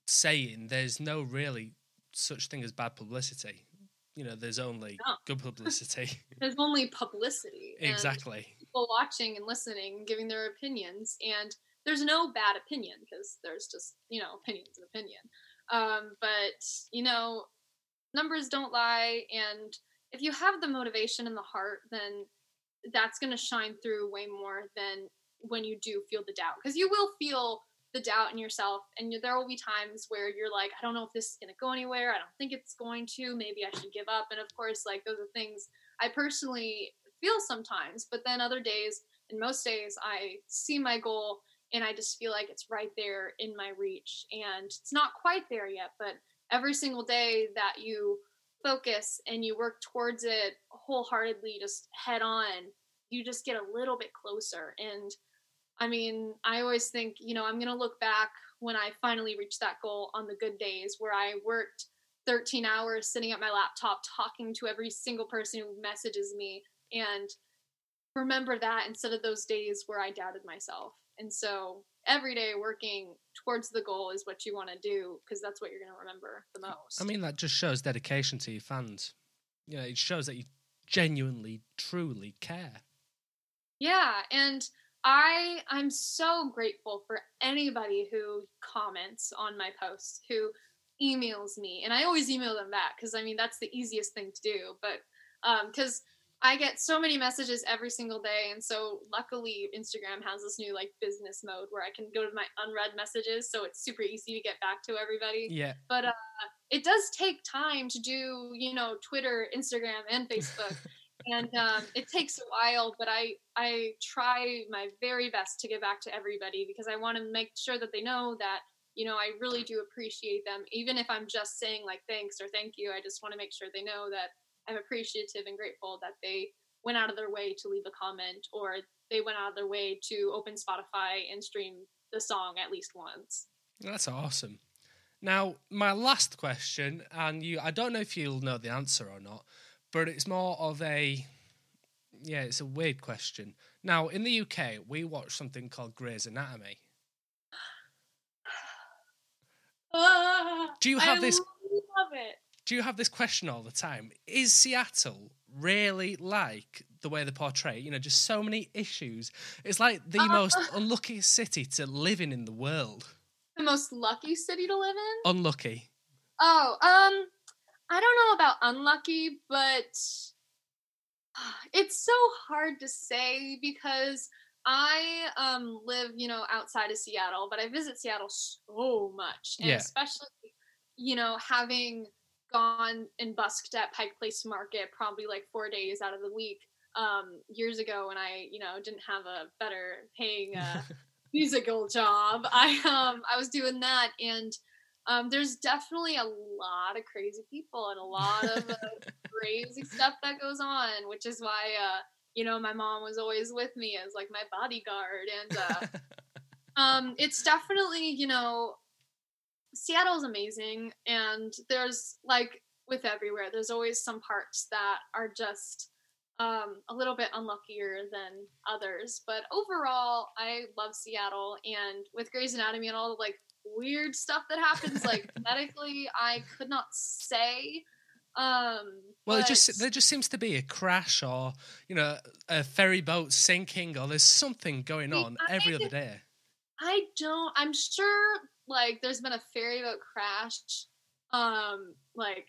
saying, there's no really such thing as bad publicity. You know, there's only no. good publicity. there's only publicity. Exactly. People watching and listening, giving their opinions, and there's no bad opinion because there's just you know opinions and opinion. Um, but you know, numbers don't lie, and if you have the motivation and the heart, then that's going to shine through way more than when you do feel the doubt because you will feel the doubt in yourself and there will be times where you're like i don't know if this is going to go anywhere i don't think it's going to maybe i should give up and of course like those are things i personally feel sometimes but then other days and most days i see my goal and i just feel like it's right there in my reach and it's not quite there yet but every single day that you focus and you work towards it wholeheartedly, just head on, you just get a little bit closer. And I mean, I always think, you know, I'm going to look back when I finally reach that goal on the good days where I worked 13 hours sitting at my laptop talking to every single person who messages me and remember that instead of those days where I doubted myself. And so every day working towards the goal is what you want to do because that's what you're going to remember the most. I mean, that just shows dedication to your fans. You know, it shows that you genuinely, truly care. Yeah, and I I'm so grateful for anybody who comments on my posts, who emails me, and I always email them back because I mean that's the easiest thing to do. But because um, I get so many messages every single day, and so luckily Instagram has this new like business mode where I can go to my unread messages, so it's super easy to get back to everybody. Yeah. But uh, it does take time to do, you know, Twitter, Instagram, and Facebook, and um, it takes a while. But I I try my very best to get back to everybody because I want to make sure that they know that you know I really do appreciate them, even if I'm just saying like thanks or thank you. I just want to make sure they know that I'm appreciative and grateful that they went out of their way to leave a comment or they went out of their way to open Spotify and stream the song at least once. That's awesome. Now, my last question, and you I don't know if you'll know the answer or not, but it's more of a yeah, it's a weird question. Now, in the UK, we watch something called Grey's Anatomy. Ah, Do you have I this Love it. Do you have this question all the time? Is Seattle really like the way they portray? You know, just so many issues. It's like the Uh, most unluckiest city to live in in the world. The most lucky city to live in? Unlucky. Oh, um, I don't know about unlucky, but it's so hard to say because I um live, you know, outside of Seattle, but I visit Seattle so much, and Yeah. especially, you know, having gone and busked at Pike Place Market probably like four days out of the week um years ago when I, you know, didn't have a better paying uh, musical job. I um I was doing that and um there's definitely a lot of crazy people and a lot of uh, crazy stuff that goes on, which is why uh you know my mom was always with me as like my bodyguard and uh um it's definitely, you know, Seattle's amazing and there's like with everywhere there's always some parts that are just um, a little bit unluckier than others. But overall, I love Seattle, and with Grey's Anatomy and all the like weird stuff that happens, like medically, I could not say. Um, Well, it just there just seems to be a crash, or you know, a ferry boat sinking, or there's something going on every other day. I don't. I'm sure like there's been a ferry boat crash, um, like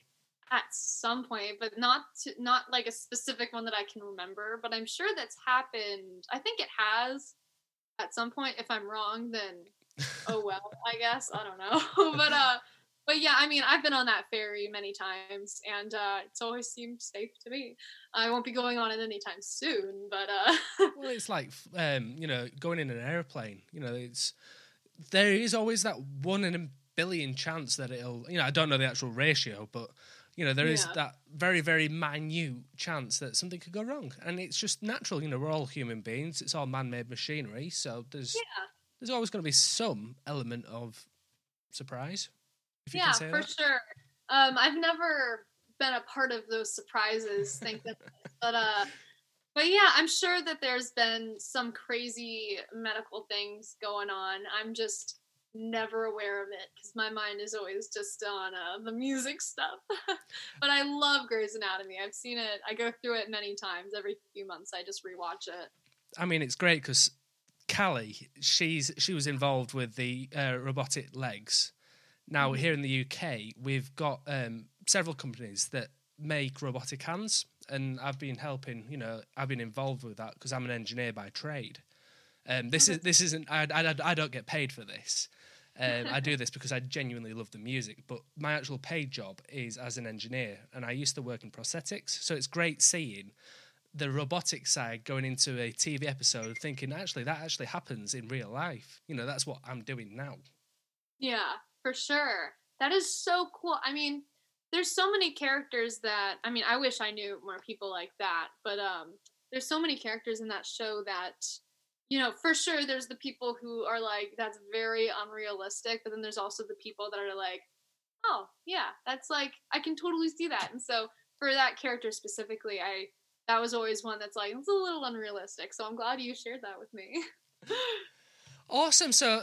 at some point, but not to, not like a specific one that I can remember. But I'm sure that's happened. I think it has at some point. If I'm wrong, then oh well. I guess I don't know. but uh, but yeah, I mean, I've been on that ferry many times, and uh, it's always seemed safe to me. I won't be going on it anytime soon, but uh, Well, it's like um, you know, going in an airplane. You know, it's there is always that one in a billion chance that it'll. You know, I don't know the actual ratio, but you know, there is Yeah. that very, very minute chance that something could go wrong, and it's just natural. You know, we're all human beings. It's all man-made machinery, so there's yeah. there's always going to be some element of surprise. Yeah, for that. sure. Um, I've never been a part of those surprises, thank goodness. But uh, but yeah, I'm sure that there's been some crazy medical things going on. I'm just never aware of it because my mind is always just on uh, the music stuff. but I love Grey's Anatomy. I've seen it. I go through it many times. Every few months, I just rewatch it. I mean, it's great because Callie, she's she was involved with the uh, robotic legs. Now Mhm. here in the UK, we've got um, several companies that make robotic hands, and I've been helping. You know, I've been involved with that because I'm an engineer by trade. Um, this is this isn't. I, I, I don't get paid for this. Um, I do this because I genuinely love the music, but my actual paid job is as an engineer, and I used to work in prosthetics. So it's great seeing the robotic side going into a TV episode, thinking actually that actually happens in real life. You know, that's what I'm doing now. Yeah, for sure. That is so cool. I mean, there's so many characters that I mean, I wish I knew more people like that, but um there's so many characters in that show that you know, for sure there's the people who are like that's very unrealistic, but then there's also the people that are like, "Oh, yeah, that's like I can totally see that." And so for that character specifically, I that was always one that's like it's a little unrealistic. So I'm glad you shared that with me. Awesome. So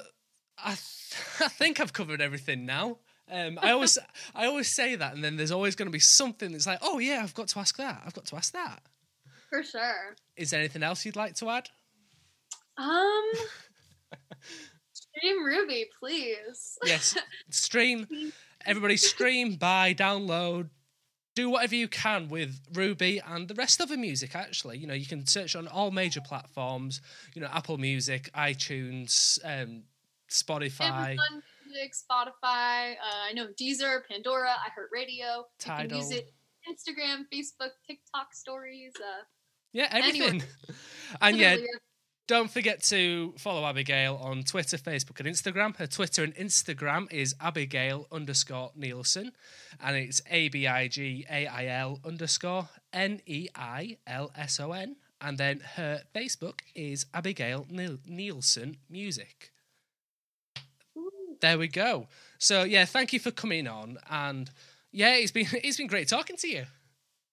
I, th- I think I've covered everything now. Um, I always I always say that, and then there's always going to be something that's like, oh yeah, I've got to ask that. I've got to ask that. for sure. Is there anything else you'd like to add? Um Stream Ruby, please. Yes. stream. Everybody stream, buy, download, do whatever you can with Ruby and the rest of the music. Actually, you know, you can search on all major platforms. You know, Apple Music, iTunes, um, Spotify, Amazon Spotify. Uh, I know Deezer, Pandora, iHeartRadio, Tidal. You can use it Instagram, Facebook, TikTok stories. Uh, yeah, everything. and yeah, Don't forget to follow Abigail on Twitter, Facebook, and Instagram. Her Twitter and Instagram is Abigail underscore Neilson, and it's A B I G A I L underscore N E I L S O N. And then her Facebook is Abigail Neilson Music. There we go. So yeah, thank you for coming on, and yeah, it's been it's been great talking to you.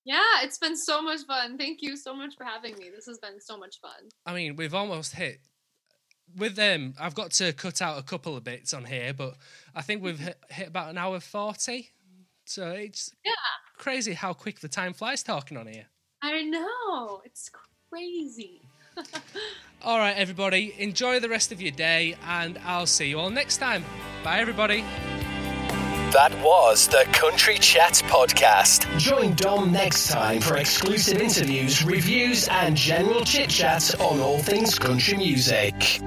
Yeah, it's been so much fun. Thank you so much for having me. This has been so much fun. I mean, we've almost hit with them. I've got to cut out a couple of bits on here, but I think we've hit, hit about an hour forty. So it's Yeah. crazy how quick the time flies talking on here. I know. It's crazy. All right, everybody, enjoy the rest of your day, and I'll see you all next time. Bye, everybody. That was the Country Chat Podcast. Join Dom next time for exclusive interviews, reviews, and general chit chat on all things country music.